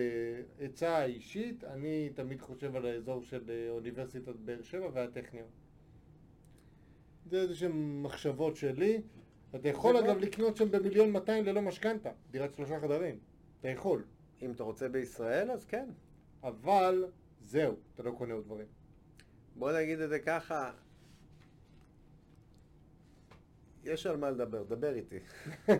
עצה אישית, אני תמיד חושב על האזור של אה, אוניברסיטת באר שבע והטכניון. זה איזה שהן מחשבות שלי. אתה יכול אגב טוב. לקנות שם במיליון 200 ללא משכנתה, דירת שלושה חדרים. אתה יכול. אם אתה רוצה בישראל, אז כן. אבל זהו, אתה לא קונה עוד דברים. בוא נגיד את זה ככה, יש על מה לדבר, דבר איתי.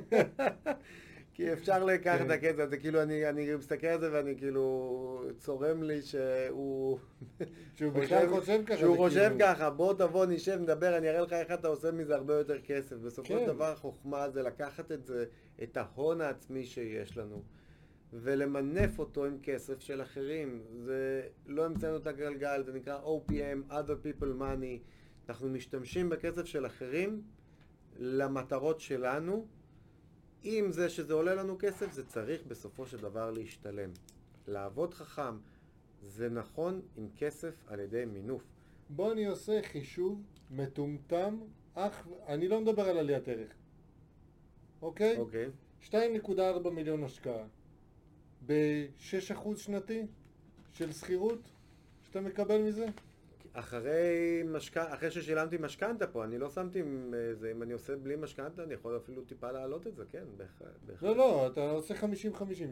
כי אפשר לקחת את כן. הקטע הזה, כאילו אני, אני מסתכל על זה ואני כאילו, צורם לי שהוא... שהוא בכלל חושב ככה. שהוא חושב כאילו- ככה, בוא תבוא נשב נדבר, אני אראה לך איך אתה עושה מזה הרבה יותר כסף. בסופו של כן. דבר החוכמה זה לקחת את זה, את ההון העצמי שיש לנו, ולמנף אותו עם כסף של אחרים. זה לא המצאנו את הגלגל, זה נקרא OPM, other people money. אנחנו משתמשים בכסף של אחרים למטרות שלנו. עם זה שזה עולה לנו כסף, זה צריך בסופו של דבר להשתלם. לעבוד חכם זה נכון עם כסף על ידי מינוף. בוא אני עושה חישוב מטומטם, אך אני לא מדבר על עליית ערך, אוקיי? אוקיי. 2.4 מיליון השקעה ב-6% שנתי של שכירות שאתה מקבל מזה? אחרי משכנתה, אחרי ששילמתי משכנתה פה, אני לא שמתי עם זה, אם אני עושה בלי משכנתה, אני יכול אפילו טיפה להעלות את זה, כן, בהח- בהחלט. לא, לא, אתה עושה 50-50,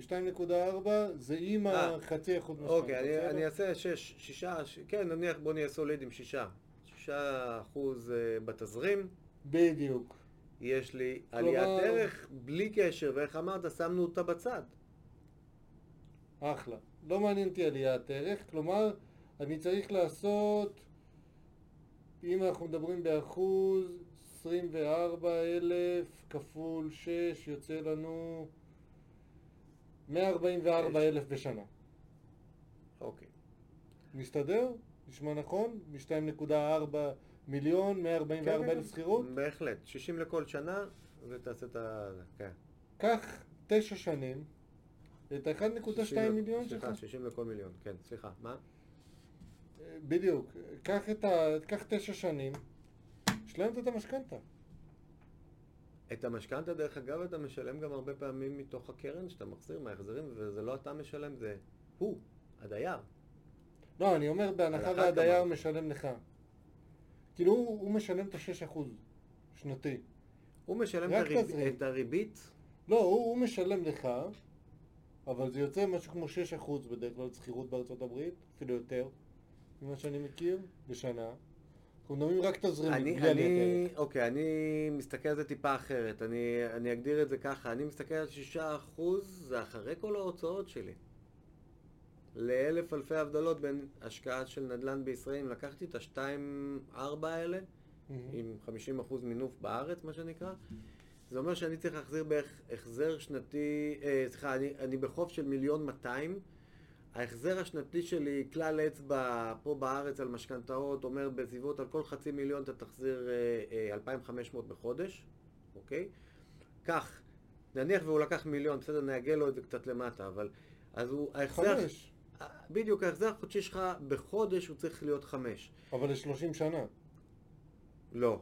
2.4 זה עם אה, החצי אחוז משכנתה. אוקיי, אני? אני אעשה שש, שישה, ש... כן, נניח בוא נהיה סולידים, שישה. שישה אחוז אה, בתזרים, בדיוק. יש לי עליית ערך בלי קשר, ואיך אמרת, שמנו אותה בצד. אחלה. לא מעניין אותי עליית ערך, כלומר, אני צריך לעשות, אם אנחנו מדברים באחוז, 24,000 כפול 6 יוצא לנו 144,000 בשנה. אוקיי. מסתדר? נשמע נכון? מ-2.4 מיליון, 144,000 שכירות? בהחלט. 60 לכל שנה, ותעשה את ה... כן. קח 9 שנים, את ה-1.2 60 מיליון שלך. סליחה, 60 לכל מיליון, כן, סליחה. מה? בדיוק. קח את ה... קח 9 שנים, השלמת את המשכנתה. את המשכנתה, דרך אגב, אתה משלם גם הרבה פעמים מתוך הקרן שאתה מחזיר מההחזרים, וזה לא אתה משלם, זה הוא, הדייר. לא, אני אומר בהנחה והדייר. משלם לך. כאילו הוא, הוא משלם את ה-6% שנתי. הוא משלם את, הריב... את הריבית, לא, הוא, הוא משלם לך, אבל זה יוצא משהו כמו 6% בדרך כלל שכירות בארצות הברית, אפילו יותר, ממה שאני מכיר, בשנה. אנחנו מדברים רק תזרימית, אני, בלי אני, ערך. אוקיי, אני מסתכל על זה טיפה אחרת, אני, אני אגדיר את זה ככה, אני מסתכל על 6% זה אחרי כל ההוצאות שלי. לאלף אלפי הבדלות בין השקעה של נדל"ן בישראל, אם לקחתי את ה-2-4 האלה, מהמם. עם 50% מינוף בארץ, מה שנקרא, זה אומר שאני צריך להחזיר בערך החזר שנתי, אה, סליחה, אני, אני בחוב של מיליון 200, ההחזר השנתי שלי, כלל אצבע פה בארץ על משכנתאות, אומר בסביבות על כל חצי מיליון אתה תחזיר אה, אה, 2,500 בחודש, אוקיי? כך, נניח והוא לקח מיליון, בסדר, נעגל לו את זה קצת למטה, אבל... אז הוא, ההחזר... חמש, אה, בדיוק, ההחזר החודשי שלך בחודש הוא צריך להיות חמש. אבל ל-30 שנה. לא.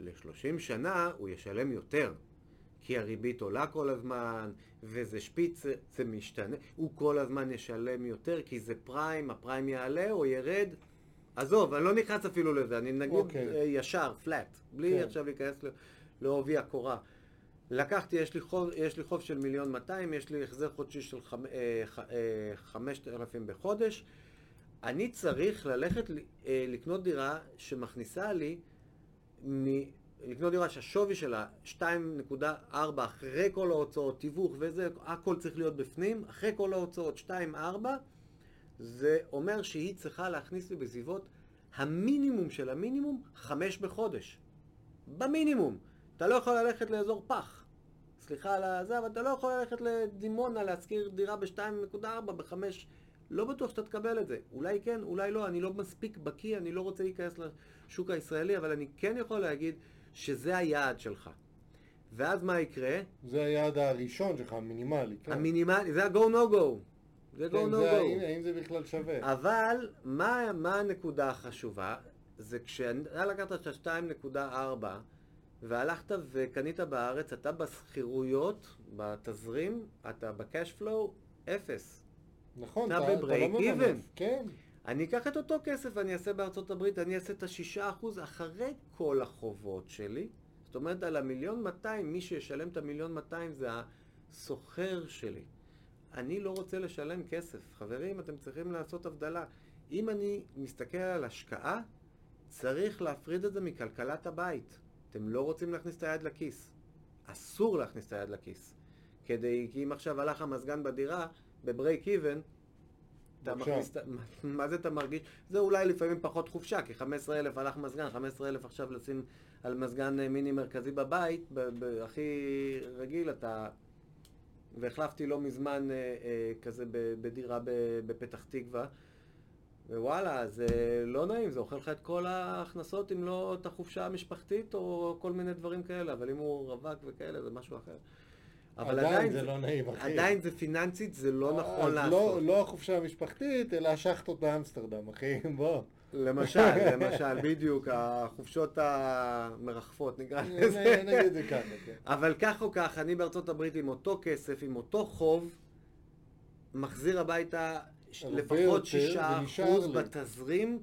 ל-30 שנה הוא ישלם יותר. כי הריבית עולה כל הזמן, וזה שפיץ, זה- משתנה. הוא כל הזמן ישלם יותר, כי זה פריים, הפריים יעלה או ירד. עזוב, אני לא נכנס אפילו לזה, אני נגיד אוקיי. אה, ישר, פלט, בלי כן. עכשיו להיכנס לעובי הקורה. לקחתי, יש לי, חוב, יש לי חוב של מיליון 200, יש לי החזר חודשי של חמ, אה, ח, אה, 5,000 בחודש. אני צריך ללכת לקנות דירה שמכניסה לי, מ, לקנות דירה שהשווי שלה 2.4 אחרי כל ההוצאות, תיווך וזה, הכל צריך להיות בפנים, אחרי כל ההוצאות 2.4, זה אומר שהיא צריכה להכניס לי בסביבות המינימום של המינימום 5 בחודש. במינימום. אתה לא יכול ללכת לאזור פח. סליחה על הזה, אבל אתה לא יכול ללכת לדימונה להשכיר דירה ב-2.4, ב-5. לא בטוח שאתה תקבל את זה. אולי כן, אולי לא. אני לא מספיק בקיא, אני לא רוצה להיכנס לשוק הישראלי, אבל אני כן יכול להגיד שזה היעד שלך. ואז מה יקרה? זה היעד הראשון שלך, המינימלי. כן. המינימלי, זה ה-go no go. זה go כן, no זה go. האם, האם זה בכלל שווה? אבל מה, מה הנקודה החשובה? זה כשאתה לקחת את ה-2.4 והלכת וקנית בארץ, אתה בשכירויות, בתזרים, אתה ב-cash flow, אפס. נכון, אתה אתה ב-break לא. כן. אני אקח את אותו כסף ואני אעשה בארצות הברית, אני אעשה את השישה אחוז אחרי כל החובות שלי. זאת אומרת, על המיליון 200, מי שישלם את המיליון 200 זה הסוחר שלי. אני לא רוצה לשלם כסף. חברים, אתם צריכים לעשות הבדלה. אם אני מסתכל על השקעה, צריך להפריד את זה מכלכלת הבית. אתם לא רוצים להכניס את היד לכיס. אסור להכניס את היד לכיס. כדי, כי אם עכשיו הלך המזגן בדירה, בברייק איבן, אתה. מכניס, מה- זה אתה מרגיש? זה אולי לפעמים פחות חופשה, כי 15,000 הלך מזגן, 15,000 עכשיו לשים על מזגן אה, מיני מרכזי בבית, הכי רגיל אתה... והחלפתי לא מזמן אה, אה, כזה בדירה בפתח תקווה, ווואלה, זה לא נעים, זה אוכל לך את כל ההכנסות, אם לא את החופשה המשפחתית או כל מיני דברים כאלה, אבל אם הוא רווק וכאלה, זה משהו אחר. אבל עדיין זה לא נעים, אחי. עדיין זה פיננסית, זה לא נכון אז לעשות. לא, לא החופשה המשפחתית, אלא השחטות באמסטרדם, אחי, בוא. למשל, למשל, בדיוק, החופשות המרחפות, נקרא לזה. נגיד את זה ככה, כן. אבל כך או כך, אני בארצות הברית עם אותו כסף, עם אותו חוב, מחזיר הביתה לפחות יותר, שישה ונשאר אחוז לי. בתזרים,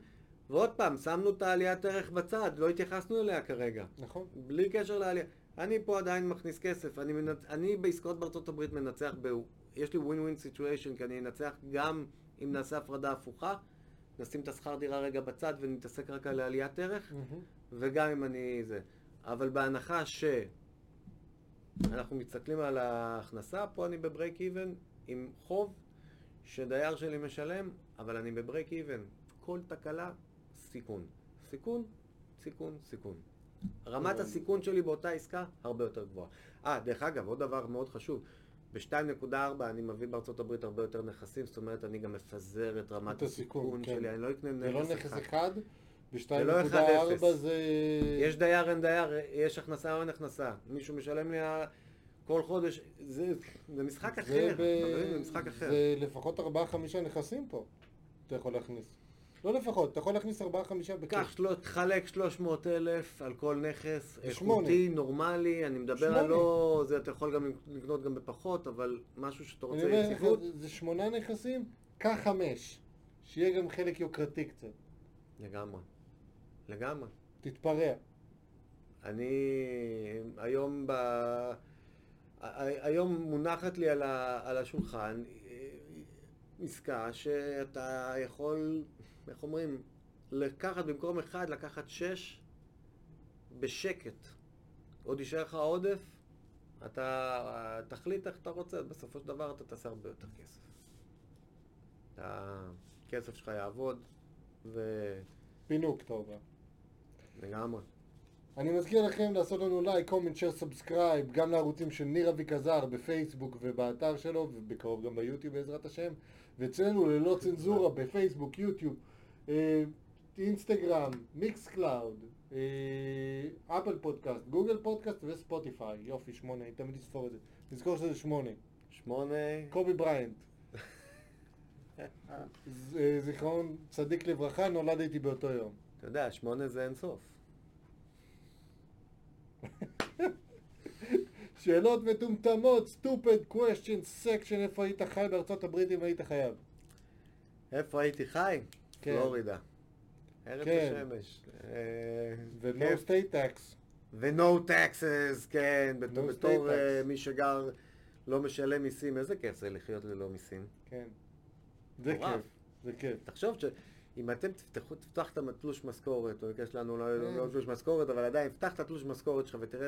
ועוד פעם, שמנו את העליית ערך בצד, לא התייחסנו אליה כרגע. נכון. בלי קשר לעלייה. אני פה עדיין מכניס כסף, אני, מנצ... אני בעסקאות בארצות הברית מנצח, ב... יש לי win win situation, כי אני אנצח גם אם נעשה הפרדה הפוכה, נשים את השכר דירה רגע בצד ונתעסק רק על עליית ערך, מהמם. וגם אם אני זה. אבל בהנחה שאנחנו מסתכלים על ההכנסה, פה אני ב break even עם חוב שדייר שלי משלם, אבל אני בברייק איבן. כל תקלה, סיכון. סיכון, סיכון, סיכון. רמת. הסיכון שלי באותה עסקה הרבה יותר גבוהה. אה, דרך אגב, עוד דבר מאוד חשוב. ב-2.4 אני מביא בארצות הברית הרבה יותר נכסים, זאת אומרת אני גם מפזר את רמת הסיכון, כן. שלי, אני לא אקנה זה לא נכס נכס אחד. אחד, לא אחד ב-2.4 אפס. זה... יש דייר אין דייר, יש הכנסה או אין הכנסה. מישהו משלם לי כל חודש, זה, זה משחק זה אחר, ב- זה משחק אחר. זה לפחות 4-5 נכסים פה, אתה יכול להכניס. לא לפחות, אתה יכול להכניס 4-5 בכיף. קח, שלו- תחלק 300 אלף על כל נכס. איכותי, נורמלי, אני מדבר שמונה. על לא, זה אתה יכול גם לקנות גם בפחות, אבל משהו שאתה אני רוצה אומר לך, יציבות. זה- זה שמונה נכסים, קח חמש. שיהיה גם חלק יוקרתי קצת. לגמרי, לגמרי. תתפרע. אני היום ב... היום מונחת לי על, ה... על השולחן אה, עסקה שאתה יכול, איך אומרים, לקחת במקום אחד, לקחת שש בשקט. עוד יישאר לך עודף, אתה תחליט איך אתה רוצה, בסופו של דבר אתה תעשה הרבה יותר כסף. הכסף שלך יעבוד, פינוק, אתה אומר. ולגמרי. אני מזכיר לכם לעשות לנו like, comment, share, subscribe, גם לערוצים של ניר אביקזר בפייסבוק ובאתר שלו, ובקרוב גם ביוטיוב בעזרת השם, ואצלנו ללא צנזורה בפייסבוק, יוטיוב, אינסטגרם, Mixcloud, אה, אפל פודקאסט, גוגל פודקאסט וספוטיפיי. יופי, שמונה, אני תמיד אספור את זה. תזכור שזה שמונה. שמונה... קובי בריינט. אה, זיכרון צדיק לברכה, נולדתי באותו יום. אתה יודע, שמונה זה אינסוף. שאלות מטומטמות, stupid questions section, איפה היית חי בארצות הברית אם היית חייב? איפה הייתי חי? כן. פלורידה. ארץ כן. השמש. אה, ו-no כיף. state tax. ו-no taxes, כן, בתור אה. מי שגר לא משלם מיסים, איזה כיף זה לחיות ללא מיסים. כן. זה. כיף, זה כיף. תחשוב שאם אתם תפתחו, תפתח את התלוש משכורת, או יש לנו לא כן. לא תלוש משכורת, אבל עדיין, פתח את התלוש משכורת שלך ותראה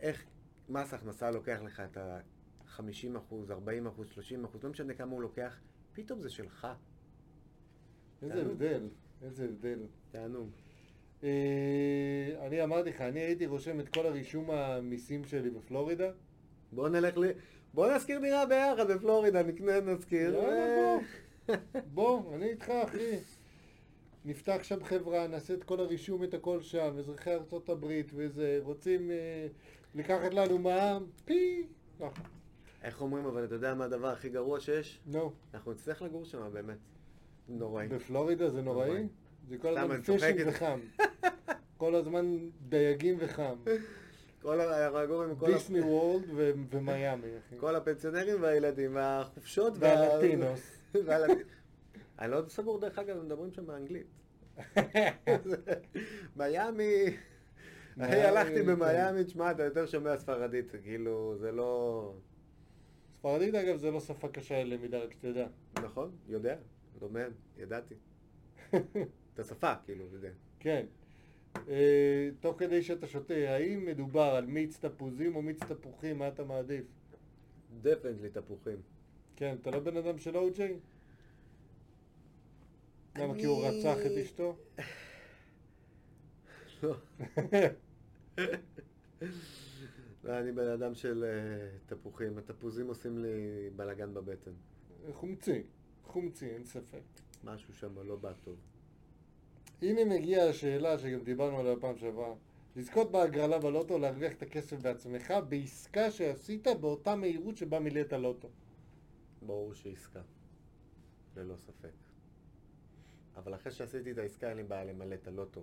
איך מס הכנסה לוקח לך את ה-50 אחוז, 40 אחוז, 30 אחוז, לא משנה כמה הוא לוקח, פתאום זה שלך. איזה. הבדל, איזה הבדל. תענוג. אה, אני אמרתי לך, אני הייתי רושם את כל הרישום המיסים שלי בפלורידה. בוא נלך ל... בוא נזכיר דירה ביחד בפלורידה, נקנה, נזכיר. יאללה, בוא, אני איתך, אחי. נפתח שם חברה, נעשה את כל הרישום, את הכל שם, אזרחי ארצות הברית וזה, רוצים אה, לקחת לנו מע"מ, פי, ככה. איך אומרים, אבל אתה יודע מה הדבר הכי גרוע שיש? נו, אנחנו נצטרך לגור שם באמת. נוראי. בפלורידה זה נוראי? נוראי. זה כל הזמן איתך. וחם. כל הזמן דייגים וחם. כל הרגורים, כל, דיסני וורלד ו- ומיאמי, אחי. כל הפנסיונרים והילדים, והחופשות, וה- והלטינוס. אני לא סגור, דרך אגב, הם מדברים שם באנגלית. מיאמי, אחי, הלכתי כן. במיאמי, תשמע, אתה יותר שומע ספרדית, כאילו, זה לא... ספרדית אגב זה לא שפה קשה ללמידה, רק שתדע. נכון, יודע, לומד, ידעתי. את השפה, כאילו, יודע. כן. אה, תוך כדי שאתה שותה, האם מדובר על מיץ תפוזים או מיץ תפוחים? מה אתה מעדיף? דפנטלי תפוחים. כן, אתה לא בן אדם של או-ג'יי? למה? כי הוא רצח את אשתו? לא. לא, אני בן אדם של אה, תפוחים. התפוזים עושים לי בלאגן בבטן. חומצי, חומצי, אין ספק. משהו שם לא בא טוב. הנה מגיעה השאלה שגם דיברנו עליה פעם שעברה. לזכות בהגרלה בלוטו, להרוויח את הכסף בעצמך בעסקה שעשית באותה מהירות שבה מילאת לוטו. ברור שעסקה. ללא ספק. אבל אחרי שעשיתי את העסקה אין לי בעיה למלא את הלוטו.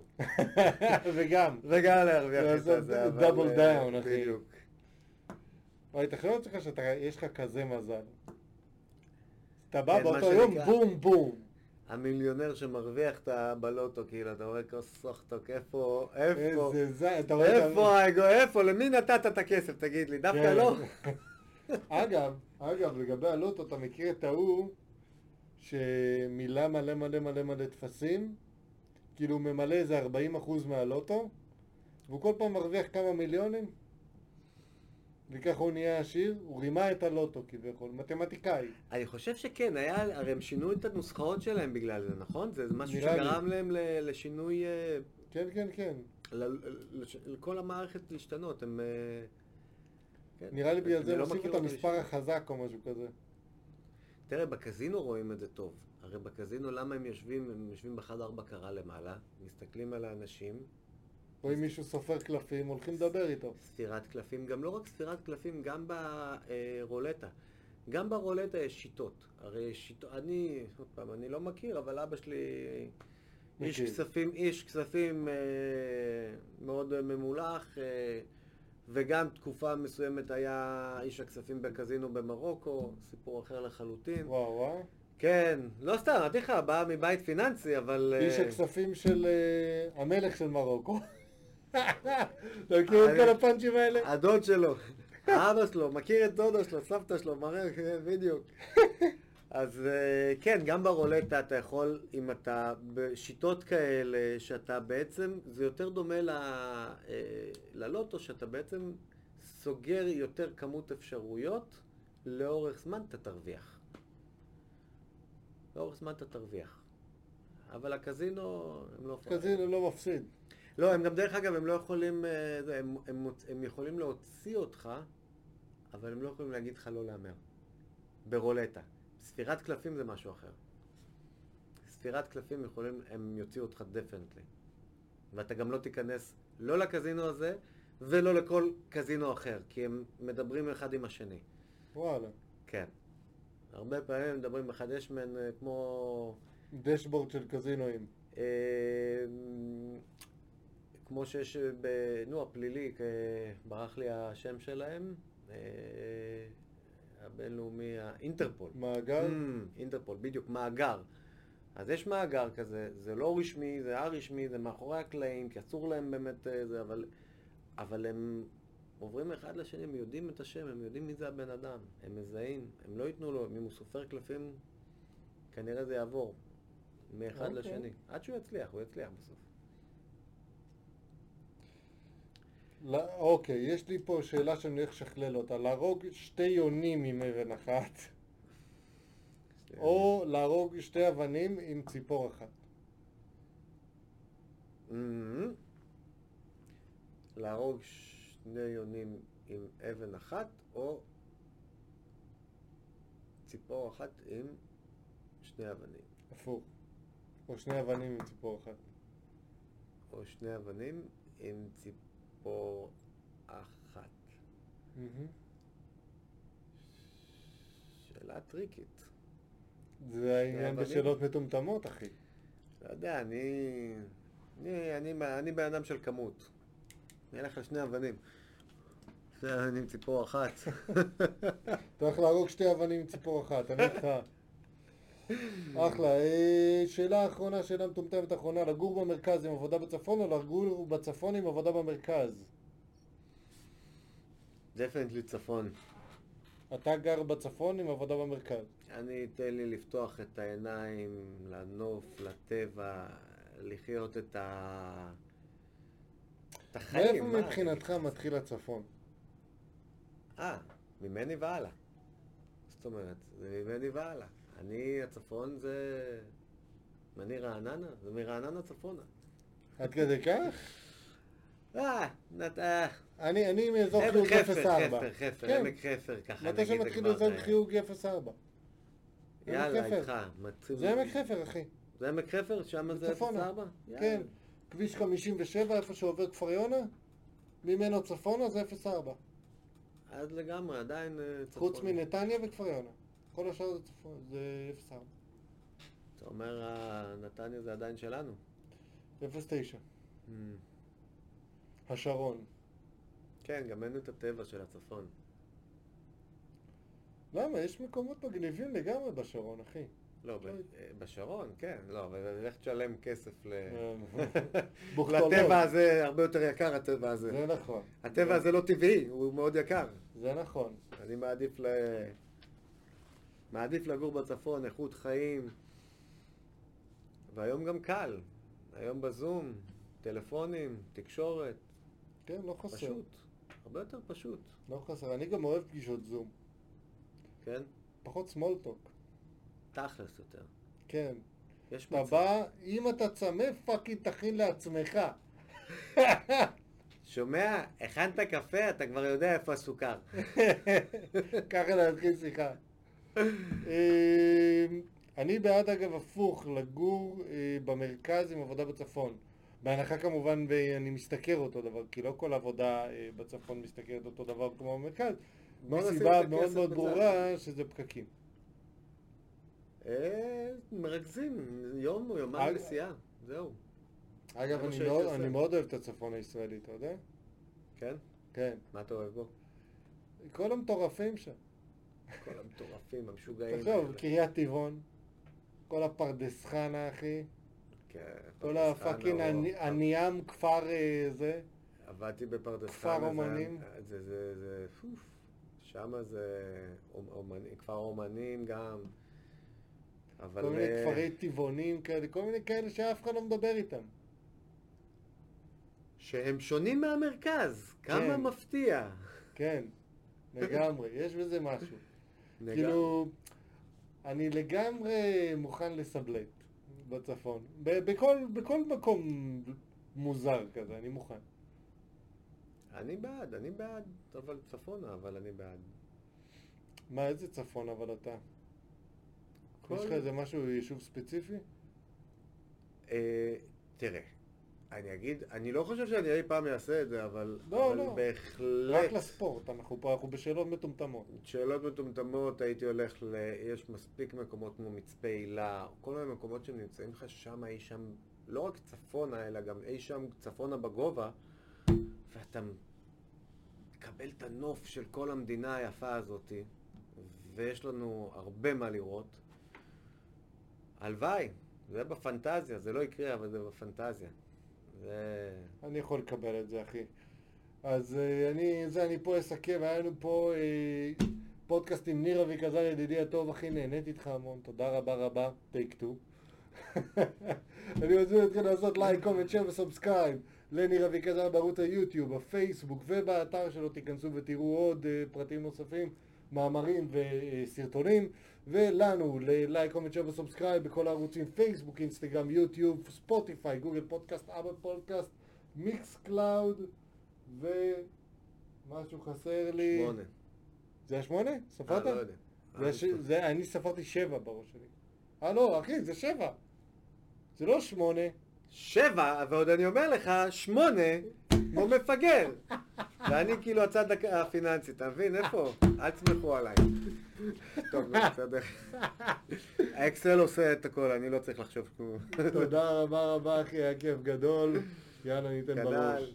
וגם. וגם להרוויח את הזה, אבל... double אה, down, אחי. בדיוק. וואי, תחשוב לעצמך שיש לך כזה מזל. אתה בא כן, באותו יום, בום בום. המיליונר שמרוויח את ה- בלוטו, כאילו, אתה רואה כוס איפה, איפה, איפה האגו, איפה, למי נתת את הכסף, תגיד לי, דווקא כן. לא? אגב, אגב, לגבי הלוטו, אתה מכיר את ההוא שמילא מלא מלא מלא מלא טפסים? כאילו הוא ממלא איזה 40% מהלוטו, והוא כל פעם מרוויח כמה מיליונים? וככה הוא נהיה עשיר, הוא רימה את הלוטו כביכול, מתמטיקאי. אני חושב שכן, היה, הרי הם שינו את הנוסחאות שלהם בגלל זה, נכון? זה משהו נראה לי. שגרם להם לשינוי, אה, כן, כן, כן. לכל המערכת להשתנות, הם... אה, כן. נראה לי בגלל זה הם לא הוסיפו מכיר את המספר. החזק או משהו כזה. תראה, בקזינו רואים את זה טוב. הרי בקזינו, למה הם יושבים? הם יושבים בחדר בקרה למעלה, מסתכלים על האנשים, רואים מישהו סופר קלפים, הולכים לדבר איתו. ספירת קלפים, גם לא רק ספירת קלפים, גם ברולטה. גם ברולטה יש שיטות. הרי שיטות, אני, עוד פעם, אני לא מכיר, אבל אבא שלי איש. כספים, איש כספים אה, מאוד אה, ממולח, אה, וגם תקופה מסוימת היה איש הכספים בקזינו במרוקו, סיפור אחר לחלוטין. וואו וואו. כן, לא סתם, אמרתי לך, בא מבית פיננסי, אבל... אה, איש הכספים של אה, המלך של מרוקו. אתה מכיר את כל הפאנצ'ים האלה? הדוד שלו, האבא שלו, מכיר את דודו שלו, סבתא שלו, מראה, כן, בדיוק. אז אה, כן, גם ברולטה אתה יכול, אם אתה בשיטות כאלה, שאתה בעצם, זה יותר דומה ל, אה, ללוטו, שאתה בעצם סוגר יותר כמות אפשרויות, לאורך זמן אתה תרוויח. לאורך זמן אתה תרוויח. אבל הקזינו, הם לא... קזינו לא מפסיד. לא, הם גם דרך אגב, הם לא יכולים, אה, זה, הם, הם, הם יכולים להוציא אותך, אבל הם לא יכולים להגיד לך לא להמר. ברולטה. ספירת קלפים זה משהו אחר. ספירת קלפים יכולים, הם יוציאו אותך דפנטלי. ואתה גם לא תיכנס לא לקזינו הזה, ולא לכל קזינו אחר, כי הם מדברים אחד עם השני. וואלה. כן. הרבה פעמים הם מדברים אחד, יש מהם אה, כמו... דשבורד של קזינואים. אה, כמו שיש ב... נו, הפלילי, ברח לי השם שלהם, אה, הבינלאומי, האינטרפול. מאגר? Mm, אינטרפול, בדיוק, מאגר. אז יש מאגר כזה, זה לא רשמי, זה א-רשמי, זה מאחורי הקלעים, כי אסור להם באמת אה, זה, אבל, אבל הם עוברים אחד לשני, הם יודעים את השם, הם יודעים מי זה הבן אדם, הם מזהים, הם לא ייתנו לו, אם הוא סופר קלפים, כנראה זה יעבור מאחד אוקיי. לשני, עד שהוא יצליח, הוא יצליח בסוף. לא, אוקיי, יש לי פה שאלה שאני הולך לשכלל אותה. להרוג שתי יונים עם אבן אחת, או להרוג שתי אבנים עם ציפור אחת. מהמם. להרוג שני יונים עם אבן אחת, או ציפור אחת עם שני אבנים. הפוך. או שני אבנים עם ציפור אחת. או שני אבנים עם ציפור אחת. מהמם. שאלה טריקית. זה העניין? בשאלות מטומטמות, אחי. אתה יודע, אני... אני, אני, אני בן אדם של כמות. אני אלך על שני אבנים. שני אבנים ציפור אחת. אתה הולך להרוג שתי אבנים ציפור אחת, אני איתך. אחלה. אה, שאלה אחרונה, שאלה מטומטמת אחרונה, לגור במרכז עם עבודה בצפון או לגור בצפון עם עבודה במרכז? דפנטלי צפון. אתה גר בצפון עם עבודה במרכז. אני, תן לי לפתוח את העיניים לנוף, לטבע, לחיות את ה... את החיים. מאיפה? מבחינתך מתחיל הצפון? אה, ממני והלאה. זאת אומרת, זה ממני והלאה. אני, הצפון זה... אני רעננה, זה מרעננה צפונה. עד כדי כך? אה, נת... אה. אני, אני מאזור חיוג חפר, 04. חפר, חפר, כן. עמק חפר, ככה מתי נגיד זה שמתחיל. אזור חיוג 04. יאללה, איתך. חפר. זה עמק חפר, אחי. זה עמק חפר? שם זה צפונה. 04? כן. כביש 57, איפה שעובר כפר יונה, ממנו צפונה זה 04. אז לגמרי, עדיין אה, צפון. חוץ מנתניה וכפר יונה. כל השאר זה זה 04. אתה אומר, אה, נתניה זה עדיין שלנו. 09. Mm. השרון. כן, גם אין את הטבע של הצפון. למה? יש מקומות מגניבים לגמרי בשרון, אחי. לא. אה, בשרון, כן, לא, אבל לך תשלם כסף ל... אה, בוכתולות. לטבע הזה הרבה יותר יקר, הטבע הזה. זה נכון. הטבע הזה לא טבעי, הוא מאוד יקר. זה נכון. אני מעדיף ל... מעדיף לגור בצפון, איכות חיים. והיום גם קל. היום בזום, טלפונים, תקשורת, כן, לא חסר. פשוט. הרבה יותר פשוט, לא חסר. אני גם אוהב פגישות זום. כן? פחות small talk. תכלס יותר. כן. יש אתה מצב. בא, אם אתה צמא, fucking תכין לעצמך. שומע? הכנת קפה, אתה כבר יודע איפה הסוכר. ככה להתחיל שיחה. אמ, אני בעד אגב הפוך, לגור אה, במרכז עם עבודה בצפון. בהנחה כמובן ואני משתכר אותו דבר, כי לא כל עבודה אה, בצפון משתכרת אותו דבר כמו במרכז. מסיבה מאוד מאוד. ברורה שזה פקקים. אה, מרכזים, יום או יומיים נסיעה, זהו. אגב, אני עושה. אני מאוד אוהב את הצפון הישראלי, אתה יודע? כן? כן. מה אתה אוהב בו? כל המטורפים שם. כל המטורפים, המשוגעים. תחשוב. קריית טבעון, כל הפרדס חנה, אחי. כן, כל פרדס הפאקינג חנה, או- הניאם כפר אה, זה. עבדתי בפרדס כפר חנה, זה- אומנים. זה, זה, זה, פוף, שמה זה אומ- אומנים, כפר אומנים גם, אבל... כל מיני אה, כפרי טבעונים כאלה, כל מיני כאלה שאף אחד לא מדבר איתם. שהם שונים מהמרכז, כמה כן. מפתיע. כן, לגמרי, יש בזה משהו. לגמרי. כאילו, אני לגמרי מוכן לסבלט בצפון. ב- בכל, בכל מקום מוזר כזה, אני מוכן. אני בעד, אני בעד, אבל צפונה, אבל אני בעד. מה, איזה צפון אבל אתה? כל- יש לך איזה משהו, יישוב ספציפי? אה, תראה, אני אגיד, אני לא חושב שאני אי פעם אעשה את זה, אבל, לא, אבל לא. בהחלט... רק לספורט, אנחנו פה, אנחנו בשאלות מטומטמות. שאלות מטומטמות, הייתי הולך ל... יש מספיק מקומות כמו מצפה הילה, כל מיני מקומות שנמצאים לך שם, אי שם, לא רק צפונה, אלא גם אי שם צפונה בגובה, ואתה מקבל את הנוף של כל המדינה היפה הזאת, ויש לנו הרבה מה לראות. הלוואי, זה בפנטזיה, זה לא יקרה, אבל זה בפנטזיה. זה... אני יכול לקבל את זה, אחי. אז אה, אני, זה, אני פה אסכם, היה לנו פה אה, פודקאסט עם ניר אביקזר, ידידי הטוב, אחי, נהניתי איתך המון, תודה רבה רבה, take two. אני מזמין אתכם לעשות like, comment, share ו subscribe לניר אביקזר בערוץ היוטיוב, הפייסבוק ובאתר שלו, תיכנסו ותראו עוד אה, פרטים נוספים, מאמרים וסרטונים, ולנו ל like, comment, share ו subscribe בכל הערוצים, פייסבוק, אינסטגרם, יוטיוב, ספוטיפיי, גוגל פודקאסט, אפל פודקאסט, Mixcloud, ומשהו חסר לי. שמונה. זה היה שמונה? ספרת? אה, לא יודע. זה היה ש... זה... אני ספרתי שבע בראש שלי. אה לא, אחי, זה שבע. זה לא שמונה. שבע, ועוד אני אומר לך, שמונה, כמו מפגר. ואני כאילו הצד הפיננסי, אתה מבין? איפה? אל תסמכו עליי. טוב, בסדר. האקסל עושה את הכל, אני לא צריך לחשוב כלום. תודה רבה רבה אחי, היה כיף גדול. יאללה, ניתן כנ"ל, בראש.